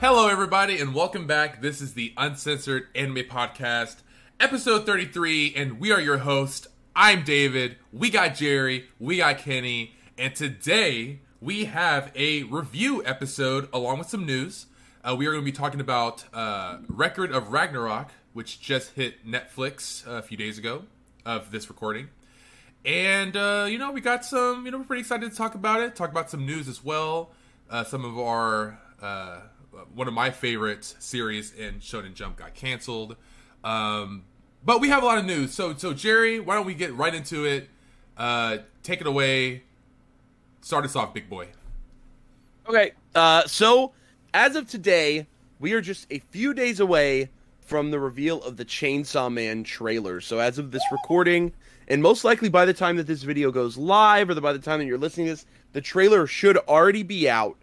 Hello, everybody, and welcome back. This is the Uncensored Anime Podcast, episode 33, and we are your host. I'm David. We got Jerry. We got Kenny. And today we have a review episode along with some news. Uh, we are going to be talking about uh, Record of Ragnarok, which just hit Netflix a few days ago of this recording. And, uh, you know, we got some, you know, we're pretty excited to talk about it, talk about some news as well. Uh, some of our, uh, one of my favorite series in Shonen Jump got canceled. Um, but we have a lot of news. So, so Jerry, why don't we get right into it? Uh, take it away. Start us off, big boy. Okay, uh, so as of today, we are just a few days away from the reveal of the Chainsaw Man trailer. So as of this recording, and most likely by the time that this video goes live, or by the time that you're listening to this, the trailer should already be out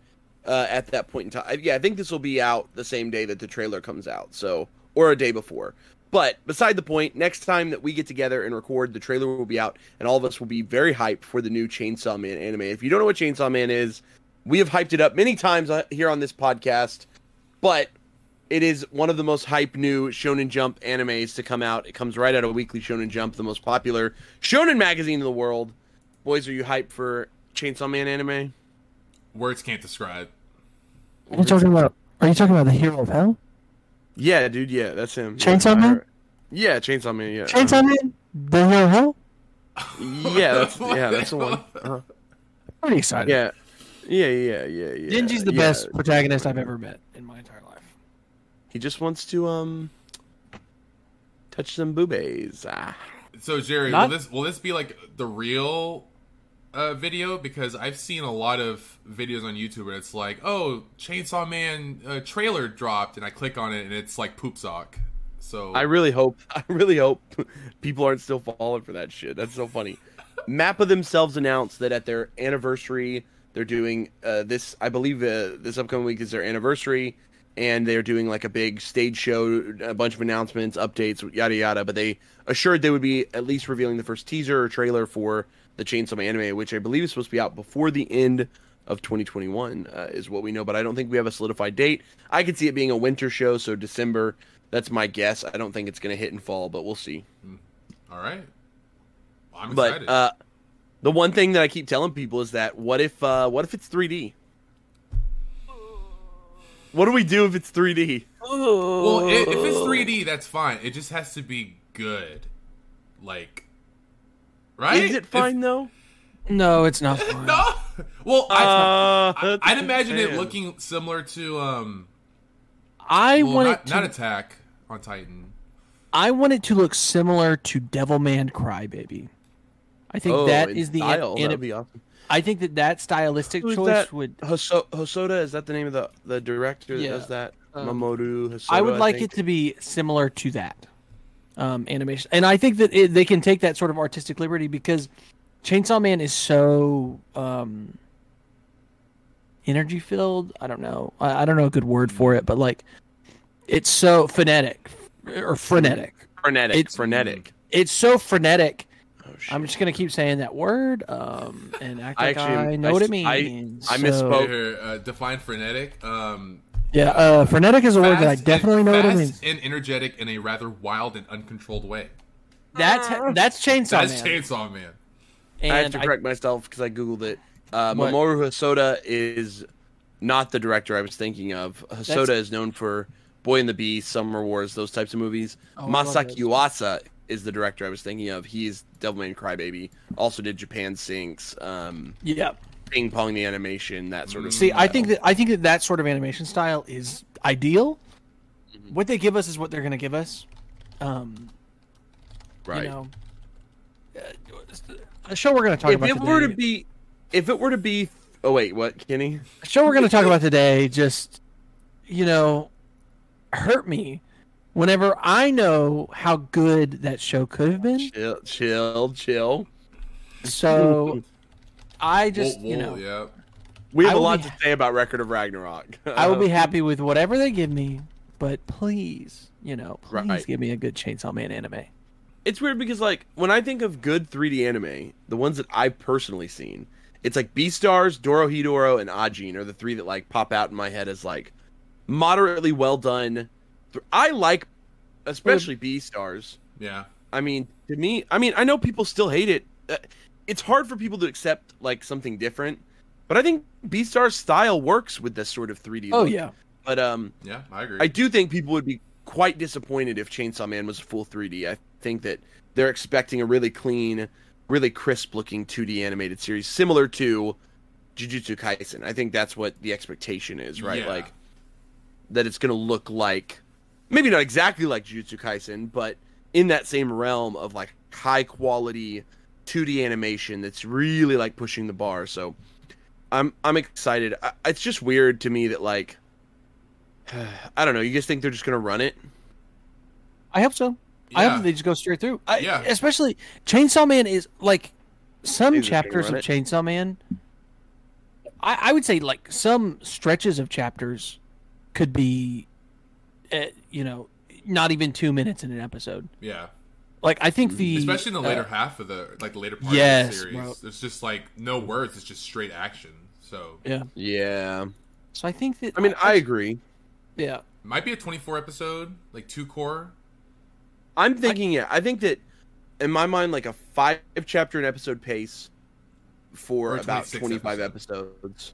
uh, at that point in time. Yeah, I think this will be out the same day that the trailer comes out. So, or a day before. But beside the point, next time that we get together and record, the trailer will be out, and all of us will be very hyped for the new Chainsaw Man anime. If you don't know what Chainsaw Man is, we have hyped it up many times uh, here on this podcast, but it is one of the most hype new Shonen Jump animes to come out. It comes right out of Weekly Shonen Jump, the most popular shonen magazine in the world. Boys, are you hyped for Chainsaw Man anime? Words can't describe. Are you talking about? Are you talking about the Hero of Hell? Yeah, dude. Yeah, that's him. Chainsaw yeah, Man? Yeah, Chainsaw Man. Yeah. Chainsaw Man, the Hero of Hell. Yeah, that's yeah, that's the one. Uh-huh. Pretty excited. Yeah, yeah, yeah, yeah, yeah. Denji's the yeah. best protagonist I've ever met in my entire life. He just wants to um touch some boobies. Ah. So Jerry, Not- will this will this be like the real uh, video? Because I've seen a lot of videos on YouTube where it's like, "Oh, Chainsaw Man uh, trailer dropped," and I click on it and it's like poop sock. So I really hope, I really hope people aren't still falling for that shit. That's so funny. Mappa themselves announced that at their anniversary, they're doing uh, this. I believe uh, this upcoming week is their anniversary, and they're doing like a big stage show, a bunch of announcements, updates, yada yada. But they assured they would be at least revealing the first teaser or trailer for the Chainsaw anime, which I believe is supposed to be out before the end of 2021, uh, is what we know. But I don't think we have a solidified date. I could see it being a winter show, so December. That's my guess. I don't think it's going to hit in fall, but we'll see. all right. Well, I'm But excited. uh, the one thing that I keep telling people is that what if uh, what if it's 3D? What do we do if it's 3D? well, i if it's 3D, that's fine. It just has to be good, like, right? Is it If- fine though? No, it's not. Fun. no. Well, I, uh, I, I'd imagine it looking similar to um, I well, want not, it to. not Attack on Titan. I want it to look similar to Devilman Crybaby. I think Oh, that in is the. style. an- That'd be awesome. I think that that stylistic Who is choice that? would. Hoso- Hosoda is that the name of the the director that does that? Um, Mamoru Hosoda. I would like think. it to be similar to that um, animation, and I think that it, they can take that sort of artistic liberty because Chainsaw Man is so um, energy filled. I don't know. I, I don't know a good word for it, but like it's so phonetic or frenetic. frenetic. it's- frenetic. It's so frenetic. Oh. I'm just gonna keep saying that word um, and act I like I, actually- know I what s- it I- means. I So- misspoke. Here, uh, define frenetic. Um, Yeah, uh, frenetic is a word that I definitely and, know what it fast means. and energetic in a rather wild and uncontrolled way. That's that's Chainsaw Man. That's Man. Chainsaw Man. And I have to correct myself because I googled it. Uh, What? Mamoru Hosoda is not the director I was thinking of. Hosoda That's- is known for Boy and the Beast, Summer Wars, those types of movies. Oh, Masaki those. Yuasa is the director I was thinking of. He's Devilman Crybaby. Also did Japan Sinks, um, yeah. Ping Pong the animation, that sort of. See, I think that I think that that sort of animation style is ideal. What they give us is what they're going to give us. Um, right. You know, uh, the show we're going to talk if about it today. were to be, if it were to be, oh wait, what, Kenny? the show we're going to talk about today just, you know, hurt me whenever I know how good that show could have been. Chill, chill, chill. So I just, Whoa, you know, yeah. We have I a will lot be- to say about Record of Ragnarok. I will be happy with whatever they give me, but please, you know, please Right. give me a good Chainsaw Man anime. it's weird because like when I think of good 3D anime, the ones that I've personally seen, it's like Beastars, Dorohedoro, and Ajin are the three that like pop out in my head as like moderately well done. I like, especially Beastars. Yeah. I mean, to me, I mean, I know people still hate it. Uh, It's hard for people to accept like something different, but I think Beastar's style works with this sort of 3D. Oh look. yeah. But um, Yeah, I agree. I do think people would be quite disappointed if Chainsaw Man was full 3D. I think that they're expecting a really clean, really crisp looking 2D animated series similar to Jujutsu Kaisen. I think that's what the expectation is, right? Yeah. Like that it's going to look like maybe not exactly like Jujutsu Kaisen, but in that same realm of like high quality 2D animation that's really like pushing the bar. So I'm I'm excited. I, it's just weird to me that like I don't know. You guys think they're just gonna run it? I hope so. I hope they just go straight through. I, Yeah. Especially Chainsaw Man is like some They're just gonna chapters of it. Chainsaw Man. I, I would say like some stretches of chapters could be, uh, you know, not even two minutes in an episode. yeah. Like I think the Especially in the later uh, half of the like the later part Yes, of the series. bro. There's just like no words, it's just straight action. So yeah. Yeah. So I think that I mean, I agree. yeah. might be a 24 episode, like two core. I'm thinking, yeah. I think that in my mind, like a five chapter an episode pace for about 25 episodes. episodes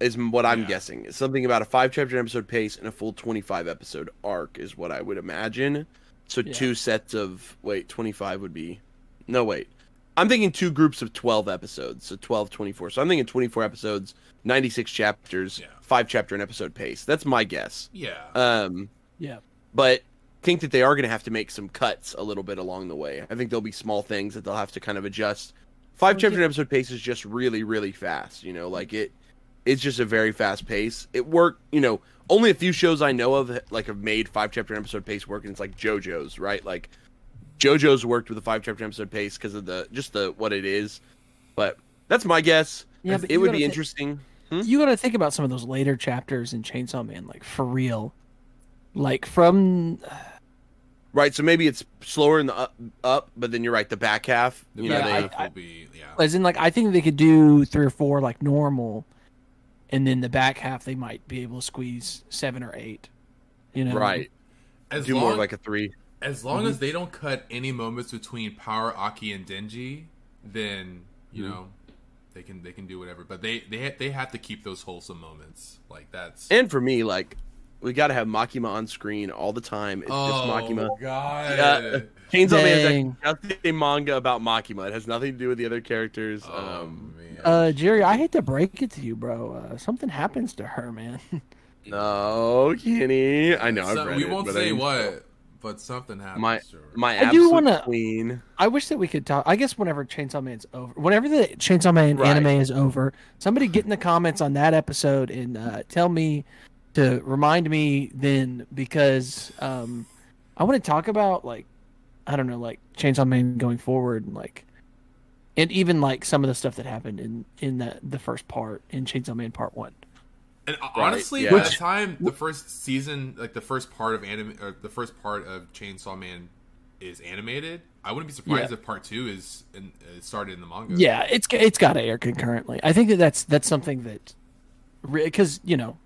is what I'm Yeah. guessing. It's something about a five chapter an episode pace and a full 25 episode arc is what I would imagine. So Yeah. two sets of wait, 25 would be no wait. I'm thinking two groups of 12 episodes, so 12, 24. So I'm thinking 24 episodes, 96 chapters, Yeah. five chapter an episode pace. That's my guess. Yeah. Um, Yeah. but think that they are going to have to make some cuts a little bit along the way. I think there'll be small things that they'll have to kind of adjust. Five Well, chapter yeah. episode pace is just really, really fast. You know, like it, it's just a very fast pace. It worked. You know, only a few shows I know of like have made five chapter episode pace work, and it's like JoJo's, right? Like JoJo's worked with a five chapter episode pace because of the just the what it is. But that's my guess. Yeah, but it would be think- interesting. Hmm? You got to think about some of those later chapters in Chainsaw Man, like for real. Like from uh, Right, so maybe it's slower in the up, up but then you're right. The back half, you back know, Yeah, they, half I- will be yeah. as in like I think they could do three or four like normal, and then the back half they might be able to squeeze seven or eight. You know, right, As do long, more like a three. as long as they don't cut any moments between Power, Aki, and Denji, then you Mhm. know they can they can do whatever. But they they ha- they have to keep those wholesome moments. Like that's And for me, like, we got to have Makima on screen all the time. It's oh just Makima. Oh, God. Yeah. Chainsaw Man is Dang. actually just a manga about Makima. It has nothing to do with the other characters. Oh, um, man. Uh, Jerry, I hate to break it to you, bro. Uh, something happens to her, man. no, Kenny. I know. So- I've read we it, won't but I say didn't- what, but something happens. My to her. my I do absolute wanna- queen. I wish that we could talk. I guess whenever Chainsaw Man's over, whenever the Chainsaw Man Right. anime is over, somebody get in the comments on that episode and uh, tell me to remind me then because um, I want to talk about like I don't know, like Chainsaw Man going forward, and like and even like some of the stuff that happened in in the the first part in Chainsaw Man Part One. And honestly, yeah. by the time the first season, like the first part of anime, or the first part of Chainsaw Man is animated, I wouldn't be surprised Yeah. if part two is in, uh, started in the manga. Yeah, it's it's got to air concurrently. I think that that's that's something that because you know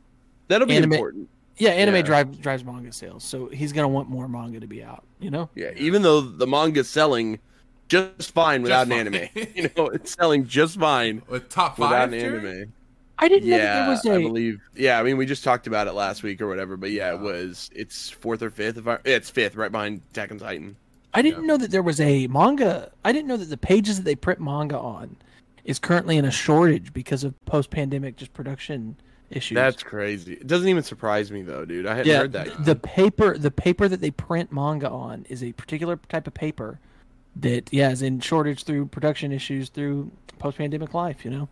That'll be Anime- important. Yeah, anime Yeah. drives drives manga sales, so he's gonna want more manga to be out. You know, Yeah, even though the manga's selling just fine without Just an anime. you know, it's selling just fine With top without an Jerry? anime. I didn't know that Yeah, there was I a. believe. Yeah, I mean, we just talked about it last week or whatever, but yeah, it was. It's fourth or fifth. If I, it's fifth, right behind Attack on Titan. I didn't Yeah. know that there was a manga. I didn't know that the pages that they print manga on is currently in a shortage because of post pandemic just production issues. That's crazy. It doesn't even surprise me though, dude. I hadn't yeah. heard that. The paper, the paper that they print manga on is a particular type of paper that yeah is in shortage through production issues through post pandemic life. You know,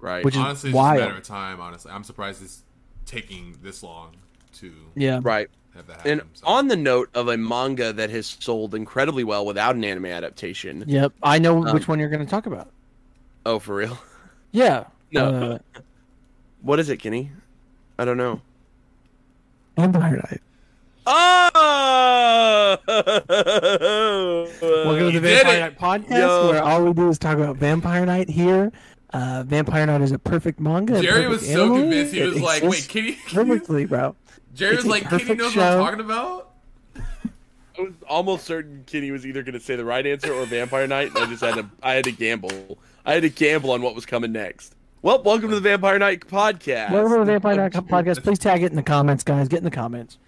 right. which is Honestly, it's just a matter of time. Honestly, I'm surprised it's taking this long to yeah. right. have that happen. And so. on the note of a manga that has sold incredibly well without an anime adaptation. Yep, I know Um, which one you're going to talk about. Oh, for real? Yeah. No. Uh, What is it, Kenny? I don't know. Vampire Knight. Oh! Welcome to the Vampire. Knight podcast, Yo. where all we do is talk about Vampire Knight here. uh, Vampire Knight is a perfect manga. a Jerry was so anime. convinced. He It was like, "Wait, exists Kitty." perfectly, bro." Jerry It's was a like, "Kitty perfect knows what I'm talking about." I was almost certain Kenny was either going to say the right answer or Vampire Knight. and I just had to. I had to gamble. I had to gamble on what was coming next. Well, welcome to the Vampire Knight podcast. Welcome to the Vampire Knight podcast. Please tag it in the comments, guys. Get in the comments.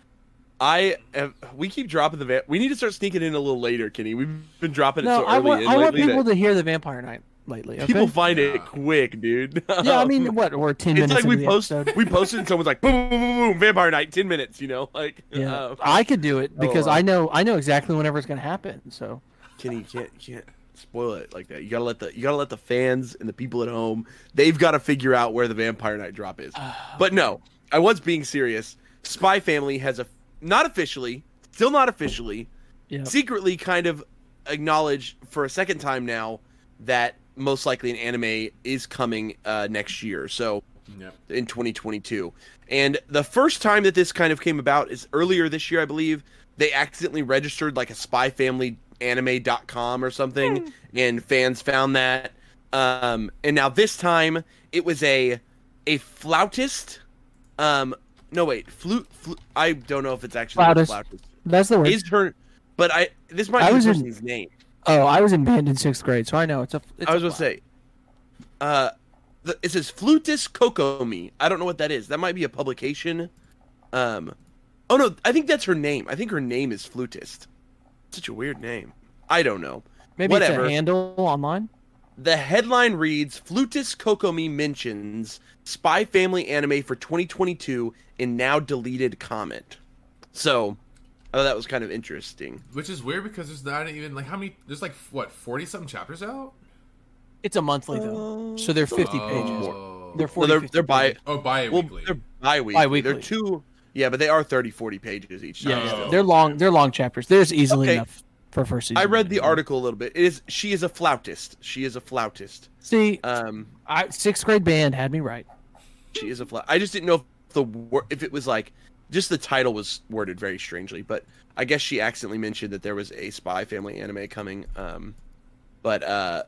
I have, we keep dropping the. Va- we need to start sneaking in a little later, Kenny. We've been dropping it No, so I early want I want people that to hear the Vampire Knight lately. Okay? people find Yeah. it quick, dude. yeah, I mean, what? We're ten it's minutes. like we into post episode. we posted and someone's like boom boom boom boom Vampire Knight ten minutes. You know, like Yeah, uh, I could do it because uh, I know I know exactly whenever it's going to happen. So Kenny, you can't you can't spoil it like that. You gotta let the you gotta let the fans and the people at home. They've got to figure out where the Vampire Knight drop is. but no, I was being serious. Spy Family has a not officially, still not officially, yeah, secretly kind of acknowledged for a second time now that most likely an anime is coming uh, next year. So Yep. in 2022. And the first time that this kind of came about is earlier this year, I believe. They accidentally registered like a spy family anime.com or something and fans found that um and now this time it was a a flautist um no wait flute, flute i don't know if it's actually Flautist. flautist that's the word. is her but i this might I be the in- name oh, I was in band in sixth grade, so I know it's a. It's I was a gonna say, uh, the, it says Flutus Kokomi. I don't know what that is. That might be a publication. Um, oh no, I think that's her name. I think her name is Flutist. Such a weird name. I don't know. maybe whatever. it's a handle online. The headline reads Flutus Kokomi mentions Spy Family anime for 2022 in now deleted comment. So, I thought that was kind of interesting. Which is weird because there's not even like how many. There's like what forty something chapters out. It's a monthly though, so they're fifty pages. Oh. They're No, 40, they're 50 they're bi pages. oh well, bi-weekly. they're bi-weekly. Bi-weekly. They're two. Yeah, but they are 30, 40 pages each time. Yeah, Oh. they're long. They're long chapters. There's easily Okay. enough for first season. I read the article a little bit. It is she is a flautist. She is a flautist. See, Um, I, sixth grade band had me right. She is a flat. I just didn't know if the if it was like just the title was worded very strangely, but I guess she accidentally mentioned that there was a Spy Family anime coming. Um, but uh,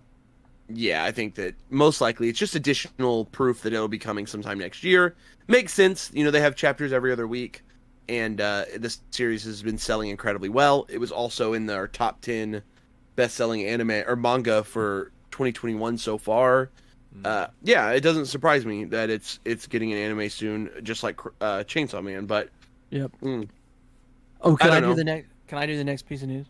yeah, I think that most likely it's just additional proof that it'll be coming sometime next year. Makes sense. You know, they have chapters every other week, and uh, this series has been selling incredibly well. It was also in our top ten best-selling anime or manga for 2021 so far. Uh, yeah, it doesn't surprise me that it's it's getting an anime soon, just like uh, Chainsaw Man. But Yep. Mm. Oh, can I I, know. the next? Can I do the next piece of news?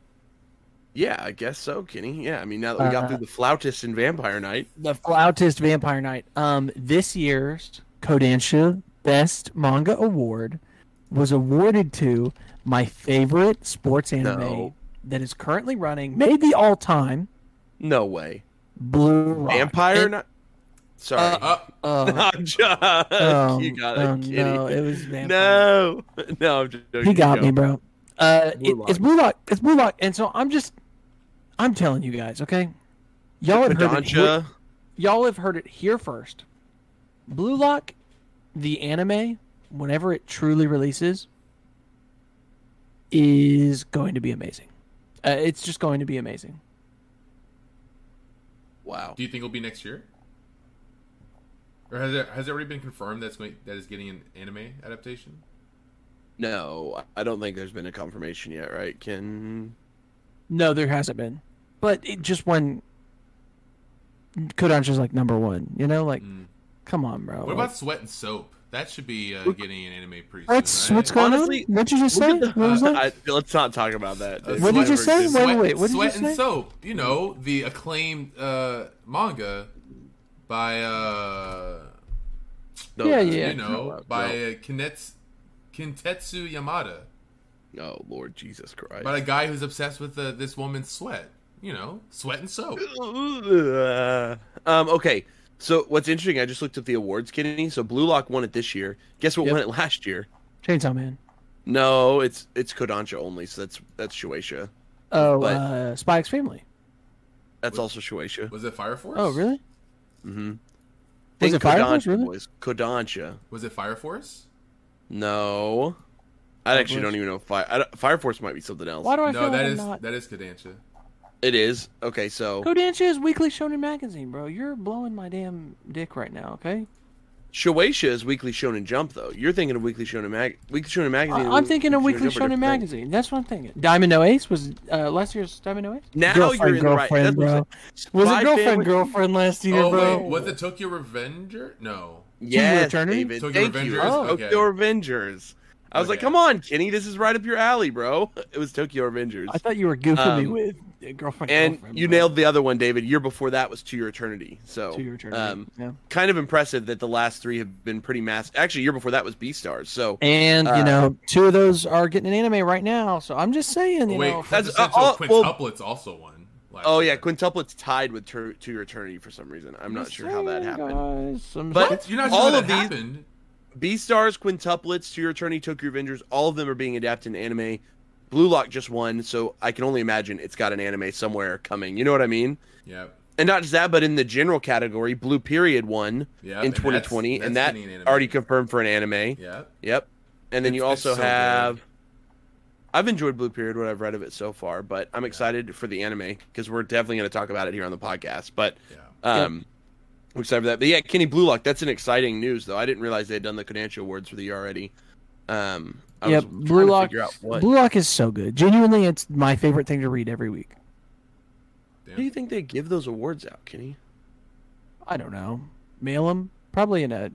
yeah, I guess so, Kenny. Yeah, I mean now that we got Uh, through the flautist and Vampire Knight, The Flautist Vampire Knight. Um, this year's Kodansha Best Manga Award was awarded to my favorite sports anime No. that is currently running, maybe all time, no way. Blue Lock. Vampire Knight. Sorry, Uh, uh, I'm just, um, you got it, um, Kenny. no, it was Vampire. No, no, I'm just joking. He got Go. me, bro. Uh, Blue it, Lock. it's Blue Lock. It's Blue Lock, and so I'm just, I'm telling you guys, okay? Y'all have heard it. Here, y'all have heard it here first. Blue Lock, the anime, whenever it truly releases, is going to be amazing. Uh, it's just going to be amazing. Wow. do you think it'll be next year? Or has it has it already been confirmed that's going that is getting an anime adaptation? No, I don't think there's been a confirmation yet, right? Ken. No, there hasn't been, but it just when Kodansha's like number one, you know, like Mm. come on, bro. What Like, about Sweat and Soap? That should be uh, getting an anime pretty what's soon. what's right? going Honestly, on? What'd you just say? Look at the- What was that? I- let's not talk about that. Uh, What did you say? Whatever, Wait, wait, what did you Sweat say? and Soap. You know the acclaimed uh, manga by uh, No, Yeah, yeah. you know no, by no. uh, Kinetsu, Kintetsu Yamada, Oh Lord Jesus Christ! about a guy who's obsessed with uh, this woman's sweat. You know, sweat and soap. um. Okay. So what's interesting? I just looked up the awards, Kenny. So Blue Lock won it this year. Guess what Yep. won it last year? Chainsaw Man. No, it's it's Kodansha only. So that's that's Shueisha. Oh, But- uh, Spy X Family. That's also Shueisha. Was it Fire Force? Oh, really? Mm-hmm. Was it Fire Force, really? Was Kodansha? Was it Fire Force? No, I actually don't even know Fire I don't- Fire Force might be something else. Why do I no, feel that like is I'm not? that is Kodansha. It is okay. So Kodansha is Weekly Shonen Magazine, bro. You're blowing my damn dick right now, okay? Shueisha is Weekly Shonen Jump, though. You're thinking of Weekly Shonen Mag, Weekly Shonen Magazine. I- I'm thinking of Weekly Jump are Shonen different things. Magazine. That's what I'm thinking. Diamond No Ace was uh, last year's Diamond No Ace. Now girlfriend, you're in the right. girlfriend, That's bro. Was Spy it girlfriend, Family- girlfriend last year, Oh bro? wait, was it Tokyo Revenger? No. Yes, Eternity? David. Tokyo Thank you. Revengers? Oh, Okay. Tokyo Revengers. I was like, come on, Kenny, this is right up your alley, bro. It was Tokyo Revengers. I thought you were goofing me Um, with girlfriend, and girlfriend, you bro. nailed the other one, David. Year before that was To Your Eternity. So, to your eternity. um, yeah. kind of impressive that the last three have been pretty mass. Actually, year before that was Beastars. So, And uh, you know, two of those are getting an anime right now. So I'm just saying, you Wait, know, That's- Quintessential uh, well- Quintuplets also won. last oh yeah, quintuplet's tied with to, to Your Eternity for some reason. I'm not sure how that happened. guys, But- What? You're not all sure that of these- happened? Beastars, Quintuplets, To Your Eternity, Tokyo Avengers, all of them are being adapted in anime. Blue Lock just won, so I can only imagine it's got an anime somewhere coming. You know what I mean? Yep. And not just that, but in the general category, Blue Period won Yeah. in and that's- 2020, that's and that an already confirmed for an anime. Yeah. Yep. And then you It's- it's also so good. have. I've enjoyed Blue Period, what I've read of it so far, but I'm excited for the anime because we're definitely going to talk about it here on the podcast. But Yeah. um, I'm excited for that. But yeah, Kenny Blue Lock, that's an exciting news though. I didn't realize they had done the Kodansha Awards for the year already. Um, I Yep, was Blue trying to Lock. out what. Blue Lock is so good. Genuinely, it's my favorite thing to read every week. How do you think they give those awards out, Kenny? I don't know. Mail them probably in a.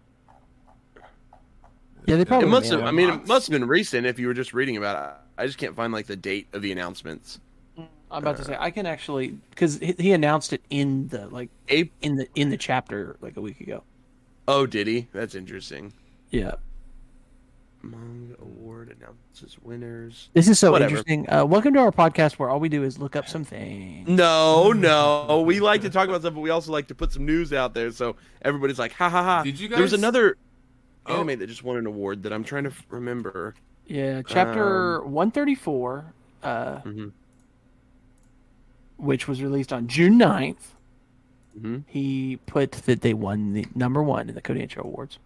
Yeah, they probably It must have. I mean, it must have been recent if you were just reading about it. I just can't find like the date of the announcements. I'm about to say I can actually because he, he announced it in the like Ape. in the in the chapter like a week ago. Oh, did he? That's interesting. Yeah, Manga Award announces winners. this is so Whatever. interesting. Uh, welcome to our podcast where all we do is look up some things. No, no. We like to talk about stuff, but we also like to put some news out there so everybody's like, ha ha ha. Did you There was another Oh. anime that just won an award that I'm trying to remember. Yeah, chapter Um, 134, uh, Mhm. which was released on June 9th. Mhm. He put that they won the number one in the Kodansha Awards,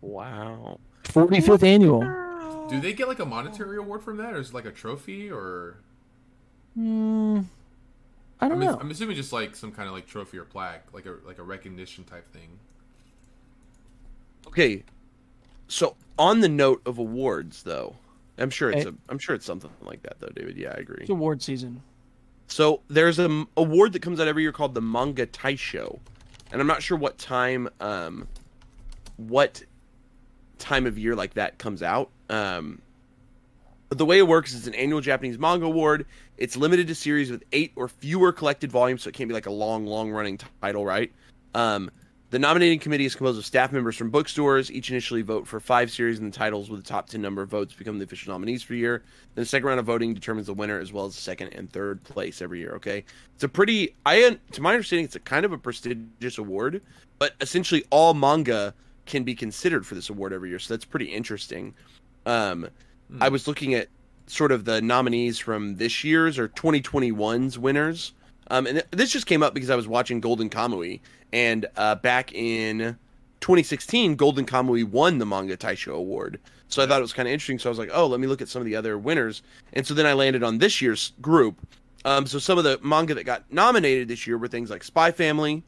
Wow. 45th annual. Do they get like a monetary award from that, or is it like a trophy, or Hmm, I don't I'm, know. I'm assuming just like some kind of like trophy or plaque, like a like a recognition type thing. Okay. So on the note of awards, though, I'm sure it's Okay. a, I'm sure it's something like that, though, David. Yeah, I agree. It's award season. So there's an award that comes out every year called the Manga Taisho, and I'm not sure what time, um, what time of year like that comes out. Um, the way it works is an annual Japanese manga award. It's limited to series with eight or fewer collected volumes, so it can't be like a long, long running title, right? Um, the nominating committee is composed of staff members from bookstores. Each initially vote for five series, and the titles with the top 10 number of votes become the official nominees for the year. Then the second round of voting determines the winner as well as the second and third place every year. Okay, it's a pretty, I to my understanding, it's a kind of a prestigious award, but essentially all manga can be considered for this award every year. So that's pretty interesting. Um, I was looking at sort of the nominees from this year's or 2021's winners. Um, and th- this just came up because I was watching Golden Kamui, and uh, back in 2016, Golden Kamui won the Manga Taisho Award. So I thought it was kind of interesting. So I was like, oh, let me look at some of the other winners. And so then I landed on this year's group. Um, so some of the manga that got nominated this year were things like Spy Family,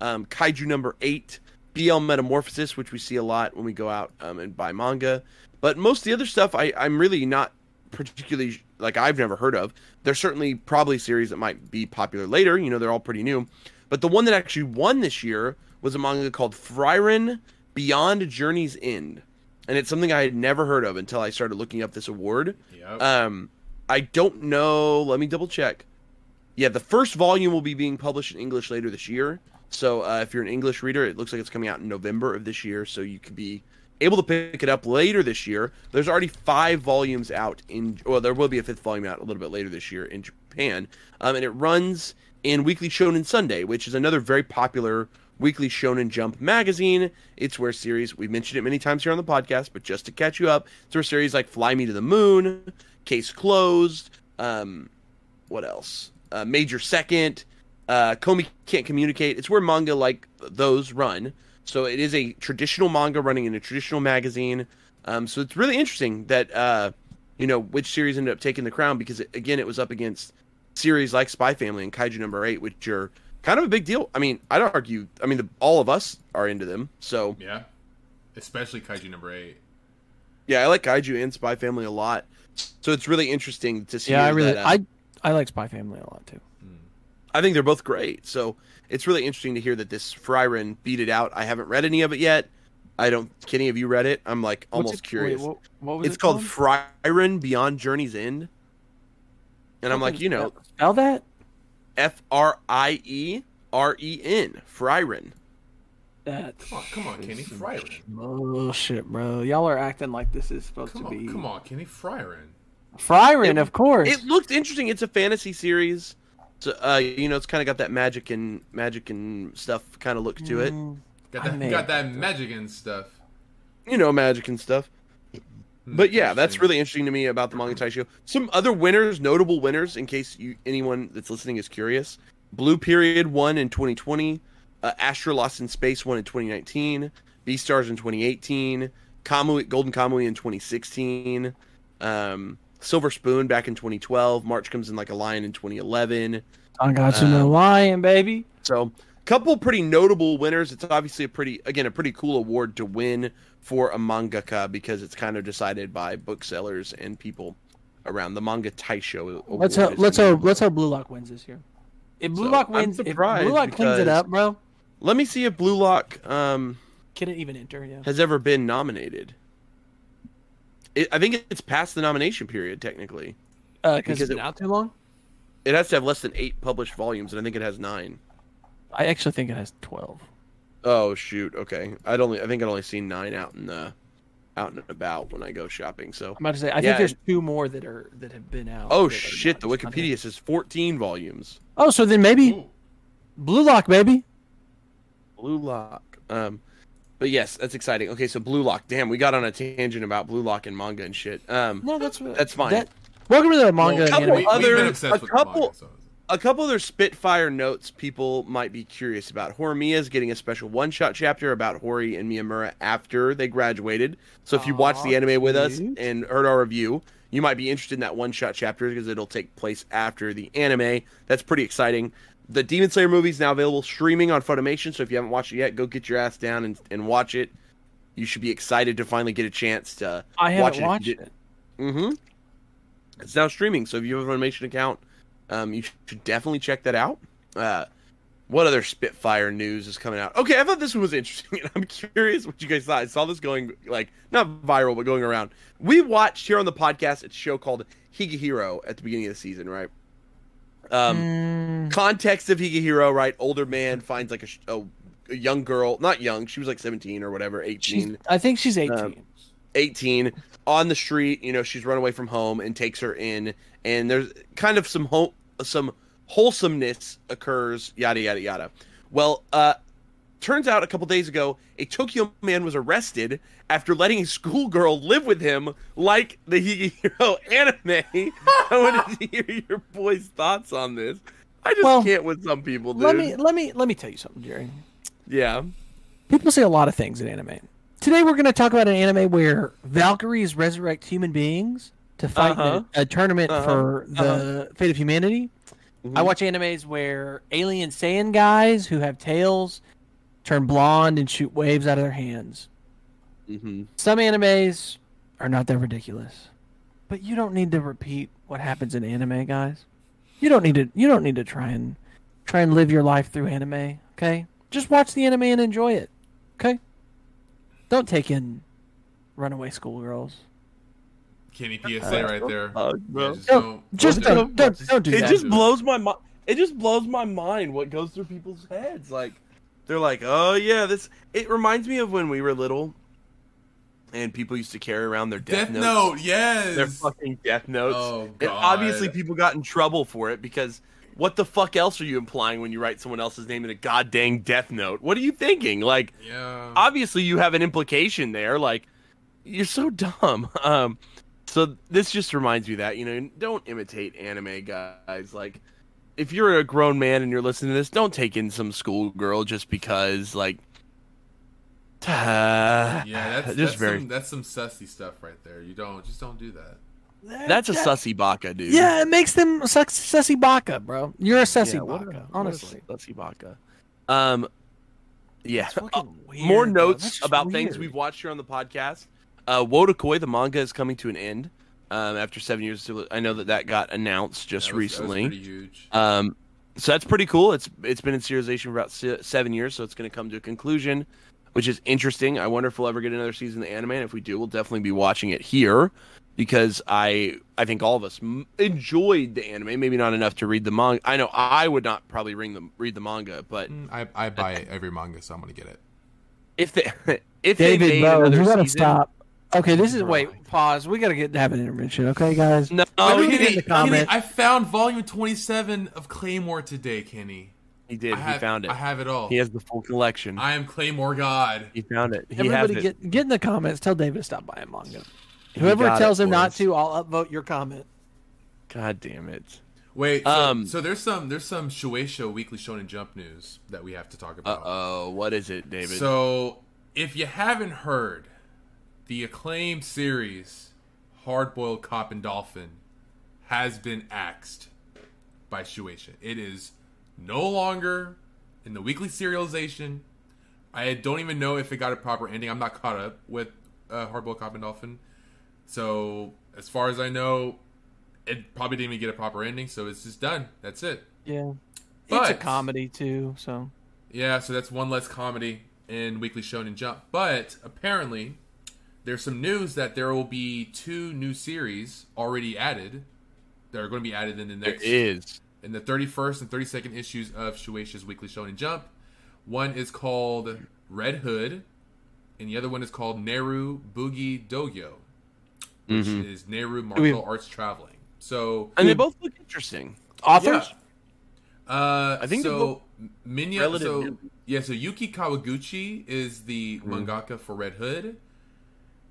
um, Kaiju Number Eight, BL Metamorphosis, which we see a lot when we go out um, and buy manga. But most of the other stuff, I, I'm really not particularly like I've never heard of. There's certainly probably series that might be popular later. You know, they're all pretty new. But the one that actually won this year was a manga called Frieren Beyond Journey's End, and it's something I had never heard of until I started looking up this award. Yep. Um, I don't know. Let me double check. Yeah, the first volume will be being published in English later this year. So uh, if you're an English reader, it looks like it's coming out in November of this year. So you could be able to pick it up later this year. There's already five volumes out in. Well, there will be a fifth volume out a little bit later this year in Japan, um, and it runs in Weekly Shonen Sunday, which is another very popular weekly Shonen Jump magazine. It's where series we've mentioned it many times here on the podcast, but just to catch you up, it's where series like Fly Me to the Moon, Case Closed, um, what else? Uh, Major Second, uh, Komi Can't Communicate. It's where manga like those run. So it is a traditional manga running in a traditional magazine. Um, so it's really interesting that uh, you know which series ended up taking the crown because it, again it was up against series like Spy Family and Kaiju Number Eight, which are kind of a big deal. I mean, I'd argue. I mean, the, all of us are into them. So Yeah, especially Kaiju number eight. yeah, I like Kaiju and Spy Family a lot. So it's really interesting to see. Yeah, I really, that, uh, I, I like Spy Family a lot too. I think they're both great. So it's really interesting to hear that this Fryren beat it out. I haven't read any of it yet. I don't. Kenny, have you read it? I'm like almost it- curious. wait, what, what was it's it called Fryren Beyond Journey's End, and I'm like, you know, spell that. F R I E R E N, Fryren. That. Come on, come on, Kenny Fryren. shit, bro. Y'all are acting like this is supposed Come to on, be. come on, Kenny Fryren. Fryren, It- of course. It looks interesting. It's a fantasy series. So, uh, you know, it's kind of got that magic and magic and stuff kind of look to it. Mm, Got that, got that magic and stuff. You know, magic and stuff. But yeah, that's really interesting to me about the Manga Taisho. Some other winners, notable winners, in case you anyone that's listening is curious. Blue Period won in 2020. Uh, Astra Lost in Space won in 2019. Beastars in 2018. Kamui, Golden Kamui in 2016. Um, Silver Spoon back in 2012. March comes in like a lion in 2011. Sangatsu no Um, Lion, baby. So, couple pretty notable winners. It's obviously a pretty, again, a pretty cool award to win for a mangaka because it's kind of decided by booksellers and people around the manga taisho. Let's hope. Let's hope. Let's hope Blue Lock wins this year. If Blue So, Lock wins, if Blue Lock cleans it up, bro, Let me see if Blue Lock um, can it even enter? Yeah. has ever been nominated. It, I think it's past the nomination period technically. Uh, Because because it's been it- out too long. It has to have less than eight published volumes, and I think it has nine. I actually think it has twelve. Oh shoot! Okay, I'd only I think I'd only seen nine out in the out and about when I go shopping. So I'm about to say. I Yeah, think there's two more that are that have been out. Oh shit! The not just on here. Wikipedia says 14 volumes. Oh, so then maybe Ooh, Blue Lock, baby. Blue Lock. Um, but yes, that's exciting. Okay, so Blue Lock. Damn, we got on a tangent about Blue Lock and manga and shit. Um, No, that's That's fine. That, welcome to the manga Well, and couple anime. we, we've other- a couple- manga, so- a couple other Spitfire notes people might be curious about. Horimiya is getting a special one-shot chapter about Hori and Miyamura after they graduated. So if you watched the Aw, anime with us and heard our review, you might be interested in that one-shot chapter because it'll take place after the anime. That's pretty exciting. The Demon Slayer movie is now available streaming on Funimation, so if you haven't watched it yet, go get your ass down and, and watch it. You should be excited to finally get a chance to I watch haven't it watched it. Mm-hmm. It's now streaming, so if you have a Funimation account, um, you should definitely check that out. Uh, what other Spitfire news is coming out? Okay, I thought this one was interesting, and I'm curious what you guys thought. I saw this going like not viral, but going around. We watched here on the podcast a show called Higehiro at the beginning of the season, right? Um, Mm, context of Higehiro, right? Older man finds like a, a, a young girl, not young, she was like 17 or whatever, 18. she's, I think she's 18. Um, 18 on the street you know she's run away from home and takes her in and there's kind of some ho- some wholesomeness occurs yada yada yada well uh turns out a couple days ago a tokyo man was arrested after letting a schoolgirl live with him like the hero anime i wanted to hear your boys thoughts on this i just Well, can't with some people dude. let me let me let me tell you something, Jerry. yeah People say a lot of things in anime. Today we're going to talk about an anime where Valkyries resurrect human beings to fight Uh-huh. a, a tournament Uh-huh. for the fate of humanity. I Mhm. watch animes where alien Saiyan guys who have tails turn blonde and shoot waves out of their hands. hmm Some animes are not that ridiculous, but you don't need to repeat what happens in anime, guys. You don't need to. You don't need to try and try and live your life through anime. Okay, just watch the anime and enjoy it. Okay, don't take in runaway schoolgirls. Kenny PSA right there. fuck, bro. Yeah, just No, don't- Just don't do don't it. don't, don't do it that. just blows my mind. It just blows my mind what goes through people's heads. Like they're like, "Oh yeah, this." It reminds me of when we were little, and people used to carry around their death, Death notes. Note, yes. Their fucking death notes. Oh, and obviously, people got in trouble for it because what the fuck else are you implying when you write someone else's name in a goddamn death note? What are you thinking? Like, yeah. obviously you have an implication there like you're so dumb um so this just reminds me that you know don't imitate anime guys like if you're a grown man and you're listening to this don't take in some schoolgirl just because like yeah, that's just that's very some, that's some sussy stuff right there. You don't just don't do that. That's a that- sussy baka, dude. Yeah, it makes them sus- sussy baka, bro. You're a sussy Yeah, what a- baka, a honestly. sussy baka. Um, yeah. It's fucking weird, More notes That's just about things we've watched here on the podcast. Uh, Wotakoi, the manga, is coming to an end um, after seven years. I know that that got announced just That was- that was recently. pretty huge. Um, so that's pretty cool. It's it's been in serialization for about se- seven years, so it's going to come to a conclusion, which is interesting. I wonder if we'll ever get another season of the anime. And if we do, we'll definitely be watching it here because I I think all of us m- enjoyed the anime. Maybe not enough to read the manga. I know I would not probably read the read the manga, but Mm, I, I buy every manga, so I'm gonna get it. if they if they David, made bro, another you gotta season, stop. Okay, this is Bro. wait. Pause. We gotta get have an intervention. Okay, guys. no, he, you get in the comments. I found volume 27 of Claymore today, Kenny. he did. I He have, found it. I have it all. He has the full collection. I am Claymore God. he found it. He Everybody has it. get get in the comments. Tell David to stop buying manga. Whoever tells it, him not boys. to, I'll upvote your comment. God damn it. Wait, so, Um, so there's some there's some Shueisha Weekly Shonen Jump news that we have to talk Uh about. oh, what is it, David? So, if you haven't heard, the acclaimed series Hard Boiled Cop and Dolphin has been axed by Shueisha. It is no longer in the weekly serialization. I don't even know if it got a proper ending. I'm not caught up with uh, Hard Boiled Cop and Dolphin. So, as far as I know, it probably didn't even get a proper ending. So it's just done. That's it. Yeah, it's a comedy too. So Yeah, so that's one less comedy in Weekly Shonen Jump. But apparently, there's some news that there will be two new series already added that are going to be added in the next is. in the 31st and 32nd issues of Shueisha's Weekly Shonen Jump. One is called Red Hood, and the other one is called Neru Boogie Dogyo, which Mhm. is Neru Martial Arts Traveling. So And they both look interesting. authors. Yeah. Uh, I think so. Minya, so yeah, so Yuki Kawaguchi is the Mm-hmm. mangaka for Red Hood.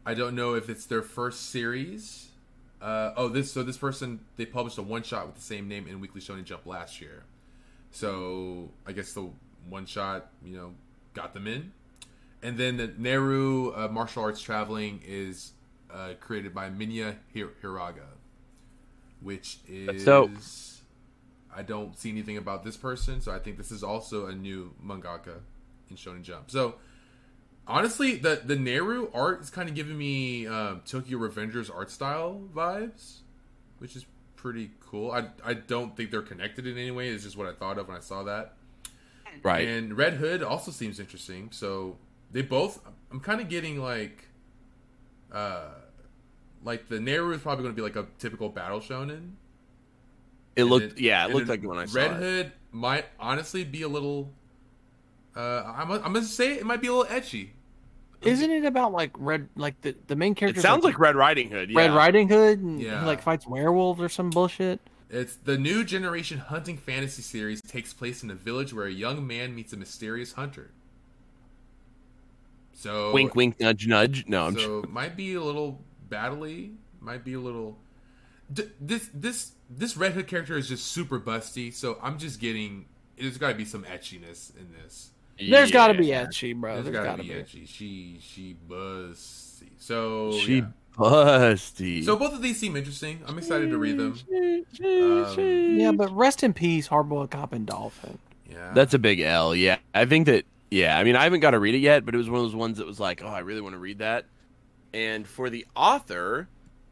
I don't know if it's their first series. Uh, oh, this so this person they published a one shot with the same name in Weekly Shonen Jump last year. So I guess the one shot you know got them in, and then the Neru uh, martial arts traveling is uh, created by Minya Hir- Hiraga, which is dope. I don't see anything about this person, so I think this is also a new mangaka in Shonen Jump. So honestly, the the Neru art is kind of giving me um, Tokyo Revengers art style vibes, which is pretty cool. I I don't think they're connected in any way. It's just what I thought of when I saw that. Right. And Red Hood also seems interesting. So they both. I'm kind of getting like, uh, like the Neru is probably going to be like a typical battle shonen. it And looked then- yeah, it looked like when I saw it. Red it. Hood might honestly be a little. Uh, I'm I'm gonna say it might be a little etchy. Isn't it about like red? Like the the main character? It sounds like Red Riding Hood. Yeah. Red Riding Hood, and Yeah. he like fights werewolves or some bullshit. It's the new generation hunting fantasy series takes place in a village where a young man meets a mysterious hunter. So Wink, wink, nudge, nudge. No, I'm so it might be a little battly. Might be a little. D- this this this Red Hood character is just super busty. So I'm just getting. There's got to be some etchiness in this. There's got to be Yeah. etchy, bro. There's There's gotta got to be be. edgy. She she busty. So She yeah. busty. So both of these seem interesting. I'm excited to read them. Um, Yeah, but rest in peace, Hardboiled Cop and Dolphin. Yeah, That's a big L. Yeah, I think that. Yeah, I mean, I haven't got to read it yet, but it was one of those ones that was like, oh, I really want to read that. And for the author,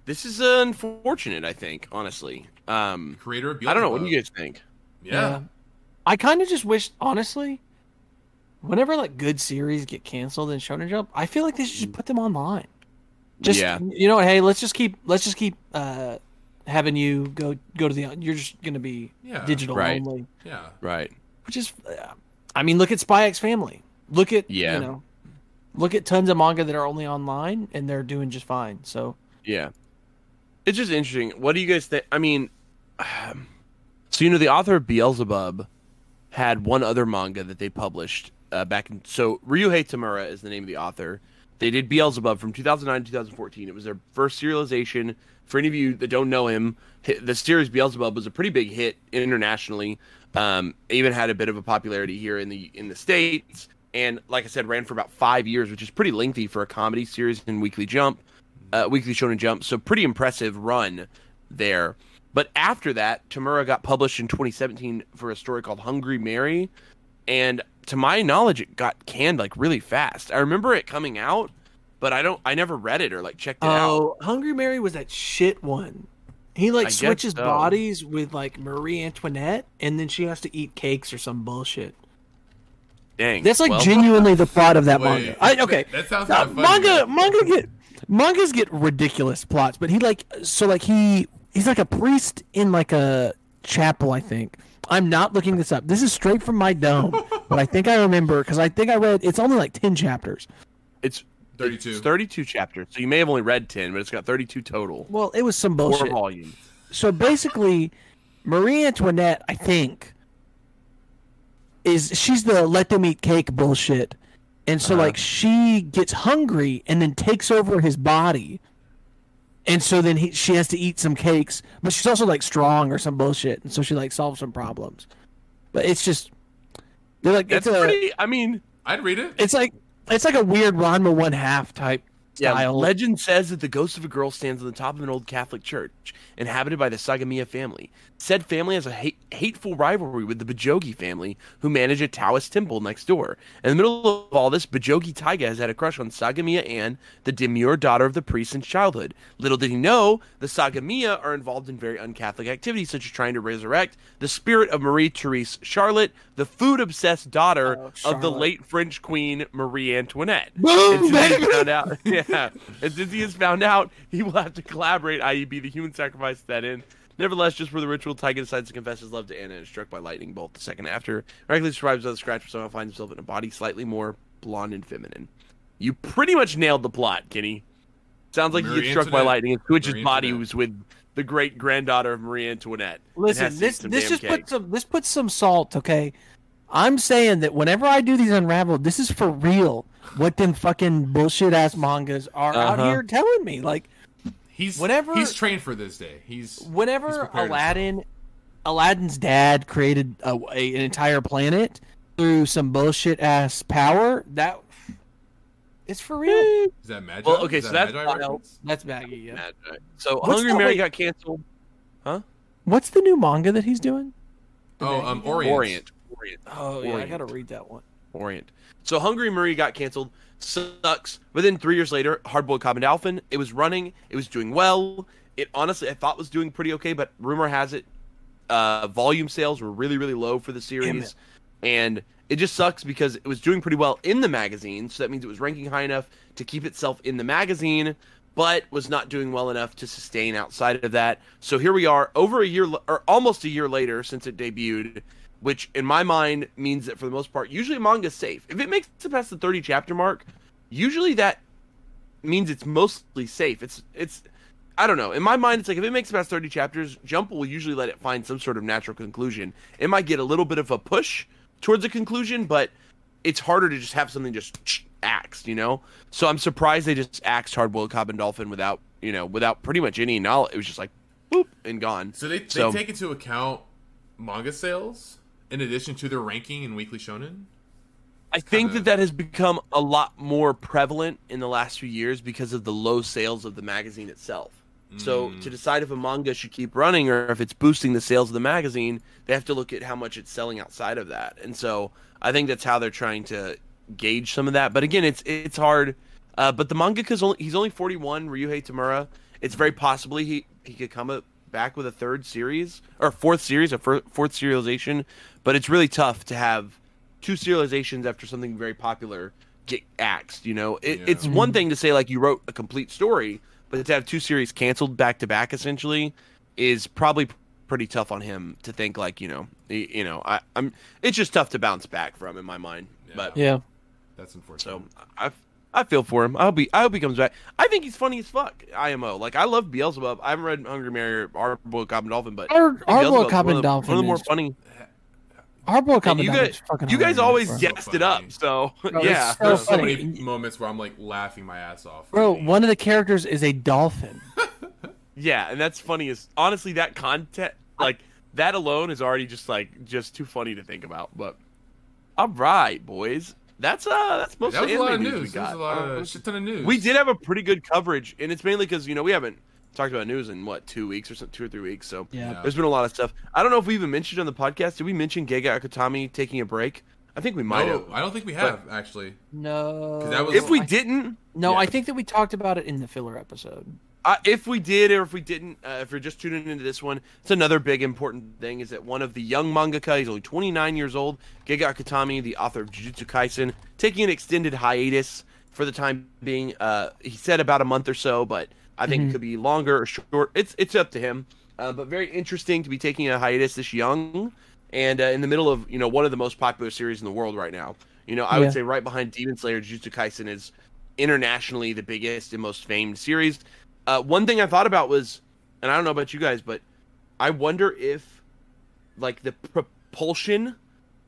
this is unfortunate. I think, honestly. Um, creator of I don't know. What do you guys think? Yeah. I kind of just wish, honestly, whenever like good series get canceled in Shonen Jump, I feel like they should just put them online. Just Yeah. you know, what, hey, let's just keep let's just keep uh having you go go to the you're just gonna be Yeah, digital right. only, yeah. Right. which is, uh, I mean, look at Spy X Family. Look at Yeah. you know, look at tons of manga that are only online and they're doing just fine. So Yeah. It's just interesting. What do you guys think? I mean, um, so you know, the author of Beelzebub had one other manga that they published uh, back in. So Ryuhei Tamura is the name of the author. They did Beelzebub from 2009 to 2014. It was their first serialization. For any of you that don't know him, the series Beelzebub was a pretty big hit internationally. Um, even had a bit of a popularity here in the in the states, and like I said, ran for about five years, which is pretty lengthy for a comedy series in Weekly Jump. uh, Weekly Shonen Jump. So pretty impressive run there. But after that, Tamura got published in 2017 for a story called Hungry Marie, and to my knowledge, it got canned like really fast. I remember it coming out, but I don't. I never read it or like checked it out. Oh, Hungry Mary was that shit one. He like I switches so. bodies with like Marie Antoinette, and then she has to eat cakes or some bullshit. Dang, That's like well, genuinely the plot of that Wait, manga. I, okay, That sounds Uh, funny. manga though. manga get mangas get ridiculous plots, but he like so like he he's like a priest in like a chapel. I think I'm not looking this up. This is straight from my dome, but I think I remember because I think I read it's only like ten chapters. It's 32. It's 32 chapters. So you may have only read 10, but it's got 32 total. Well, it was some Four bullshit. volumes. so basically, Marie Antoinette, I think, is she's the let them eat cake bullshit, and so Uh-huh. like she gets hungry and then takes over his body, and so then he, she has to eat some cakes, but she's also like strong or some bullshit, and so she like solves some problems. But it's just they're like That's it's a pretty. I mean, I'd read it. it's like it's like a weird Ranma one half type yeah. style. Legend says that the ghost of a girl stands on the top of an old Catholic church, inhabited by the Sagamiya family. Said family has a hate, hateful rivalry with the Bajogi family, who manage a Taoist temple next door. In the middle of all this, Bajogi Taiga has had a crush on Sagamiya Anne, the demure daughter of the priest since childhood. Little did he know, the Sagamiya are involved in very un-Catholic activities, such as trying to resurrect the spirit of Marie Therese Charlotte, the food-obsessed daughter Oh, of the late French Queen Marie Antoinette. Boom, And since he baby! found out, yeah, and since he has found out, he will have to collaborate, i.e., be the human sacrifice that in. Nevertheless, just for the ritual, Taiga decides to confess his love to Anna and is struck by lightning bolt the second after. Miraculously survives without a scratch, but somehow finds himself in a body slightly more blonde and feminine. You pretty much nailed the plot, Kenny. Sounds like he Marie gets struck by lightning and switches Marie body Antoinette. was with the great granddaughter of Marie Antoinette. Listen, has to eat this some this just cake. puts some this puts some salt, okay? I'm saying that whenever I do these unraveled, this is for real. What them fucking bullshit ass mangas are out Uh-huh. here telling me. Like He's Whenever- he's trained for this day. He's he's whenever prepared Aladdin, Aladdin's dad created a, a, an entire planet through some bullshit ass power. That it's for real. Is that magic? Well, okay, Is so that that's Magi wild. That's baggy. Yeah. Magi. So What's Hungry the- Mary wait. got canceled. Huh? What's the new manga that he's doing? Oh, um, Orient. Orient. Orient. Oh yeah, I gotta read that one. Orient. So Hungry Marie got canceled. Sucks. But then three years later, Hardboiled Cop and Dolphin. It was running. It was doing well. It honestly, I thought was doing pretty okay. But rumor has it, uh, volume sales were really, really low for the series, and it just sucks because it was doing pretty well in the magazine. So that means it was ranking high enough to keep itself in the magazine, but was not doing well enough to sustain outside of that. So here we are, over a year or almost a year later since it debuted which in my mind means that for the most part, usually manga's safe. If it makes it past the 30 chapter mark, usually that means it's mostly safe. It's it's I don't know. In my mind, it's like if it makes it past 30 chapters, Jump will usually let it find some sort of natural conclusion. It might get a little bit of a push towards a conclusion, but it's harder to just have something just axed, you know? So I'm surprised they just axed Hardboiled Cop and Dolphin without, you know, without pretty much any knowledge. It was just like, boop, and gone. So they, they So- take into account manga sales in addition to their ranking in Weekly Shonen. I think kinda- that that has become a lot more prevalent in the last few years because of the low sales of the magazine itself. So Mm. to decide if a manga should keep running or if it's boosting the sales of the magazine, they have to look at how much it's selling outside of that. And so I think that's how they're trying to gauge some of that. But again, it's it's hard. Uh, but the mangaka's only he's only 41, Ryuhei Tamura. It's very possibly he he could come up back with a third series or fourth series, a fir- fourth serialization. But it's really tough to have two serializations after something very popular get axed. You know, it, Yeah. it's one thing to say like you wrote a complete story, but to have two series canceled back to back essentially is probably pretty tough on him to think like you know y- you know I, I'm it's just tough to bounce back from in my mind. Yeah. But Yeah. That's unfortunate. so I I feel for him. I hope he I hope he comes back. I think he's funny as fuck. IMO like I love Beelzebub. I haven't read Hungry Mary or Boy Cop and Dolphin, but Our Beelzebub's Hardboiled one Cop of and the- Dolphin. One of the more is- funny. Hardboiled Cop And and you guys, is fucking you guys always bro. gassed it up. So Bro, yeah, so There's so funny. many moments where I'm like laughing my ass off. Bro, one of the characters is a dolphin. Yeah, and that's funny. Is honestly that content like that alone is already just like just too funny to think about. But all right, boys, that's uh that's most That was a lot of anime news we news. That was got. a lot Uh, of shit ton of news. we did have a pretty good coverage, and it's mainly because you know we haven't talked about news in what two weeks or so, two or three weeks. So Yeah. Yeah. there's been a lot of stuff. I don't know if we even mentioned on the podcast. Did we mention Gege Akutami taking a break? I think we might No, have. I don't think we have actually. No. that was- If we I- didn't, No, Yeah. I think that we talked about it in the filler episode. Uh, if we did, or if we didn't, uh, if you're just tuning into this one, it's another big important thing is that one of the young mangaka, he's only 29 years old, Gege Akutami, the author of Jujutsu Kaisen, taking an extended hiatus for the time being. Uh, he said about a month or so, but I think it could be longer or short. It's it's up to him. Uh, but very interesting to be taking a hiatus this young and uh, in the middle of you know one of the most popular series in the world right now. You know, I Yeah. would say right behind Demon Slayer, Jujutsu Kaisen is internationally the biggest and most famed series. Uh, one thing I thought about was, and I don't know about you guys, but I wonder if like the propulsion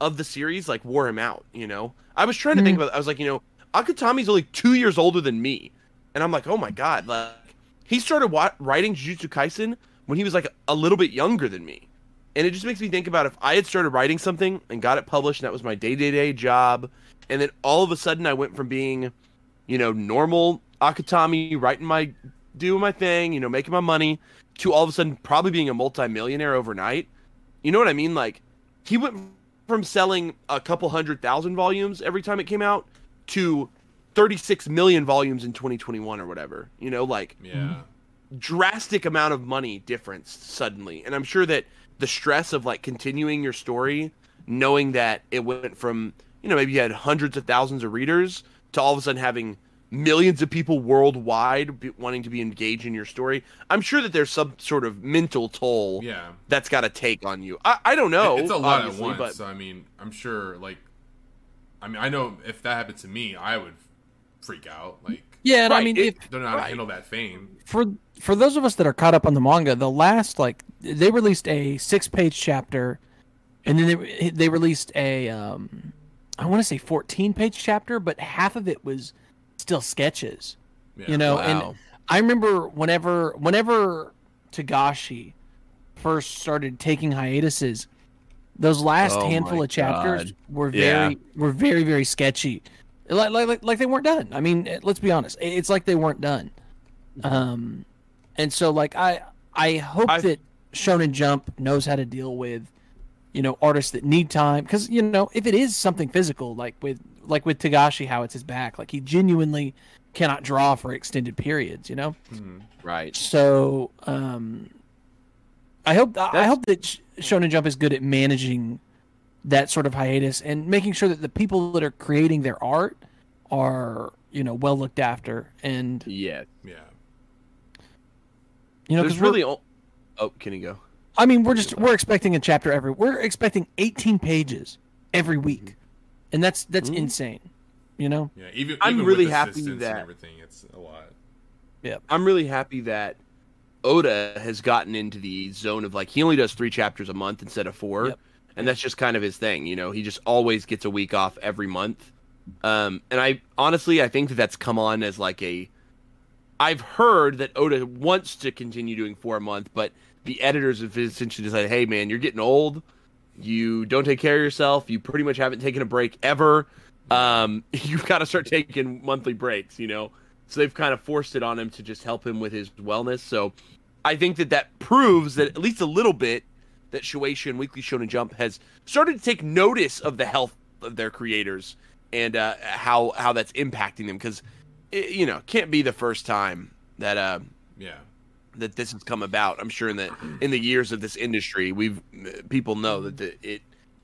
of the series like wore him out. You know, I was trying to think about. I was like, you know, Akutami's only two years older than me, and I'm like, oh my god, like he started wa- writing Jujutsu Kaisen when he was like a little bit younger than me. And it just makes me think about if I had started writing something and got it published and that was my day to day job, and then all of a sudden I went from being, you know, normal Akutami, writing my, doing my thing, you know, making my money, to all of a sudden probably being a multimillionaire overnight. You know what I mean? Like, he went from selling a couple hundred thousand volumes every time it came out to 36 million volumes in 2021 or whatever. You know, like, Yeah. drastic amount of money difference suddenly and i'm sure that the stress of like continuing your story knowing that it went from you know maybe you had hundreds of thousands of readers to all of a sudden having millions of people worldwide be, wanting to be engaged in your story i'm sure that there's some sort of mental toll Yeah. that's got to take on you i, I don't know it's a lot at obviously, once. but So I mean, I'm sure. Like, I mean, I know if that happened to me, I would freak out. Like, Yeah, and I mean, it- if, don't know how to Right. handle that fame. for for those of us that are caught up on the manga, the last like they released a six page chapter, and then they they released a um, I want to say fourteen page chapter, but half of it was still sketches. Yeah. You know, Wow. and I remember whenever whenever Togashi first started taking hiatuses, those last Oh handful of chapters God. were Yeah. very were very very sketchy, like, like like they weren't done. I mean, eh, let's be honest, it's like they weren't done. Um, and so like I I hope I- that Shonen Jump knows how to deal with you know artists that need time because you know if it is something physical like with like with Togashi how it's his back. Like he genuinely cannot draw for extended periods you know? Right. So um I hope I hope that Shonen Jump is good at managing that sort of hiatus and making sure that the people that are creating their art are you know well looked after and yeah. Yeah. you know there's because really o- oh can you go? I mean, we're just we're expecting a chapter every. We're expecting 18 pages every week, and that's that's Mm. insane. You know. Yeah. Even I'm even really with happy that- and everything, it's a lot. Yeah. I'm really happy that Oda has gotten into the zone of like he only does three chapters a month instead of four, Yep. and that's just kind of his thing. You know, he just always gets a week off every month. Um, and I honestly I think that that's come on as like a. I've heard that Oda wants to continue doing four a month, but the editors have essentially decided, hey man, you're getting old. You don't take care of yourself. You pretty much haven't taken a break ever. Um, you've got to start taking monthly breaks. You know. So they've kind of forced it on him to just help him with his wellness. So I think that that proves that at least a little bit that Shueisha and Weekly Shonen Jump has started to take notice of the health of their creators and uh, how how that's impacting them because you know can't be the first time that uh, Yeah. That this has come about. I'm sure in the in the years of this industry, we've people know that the, it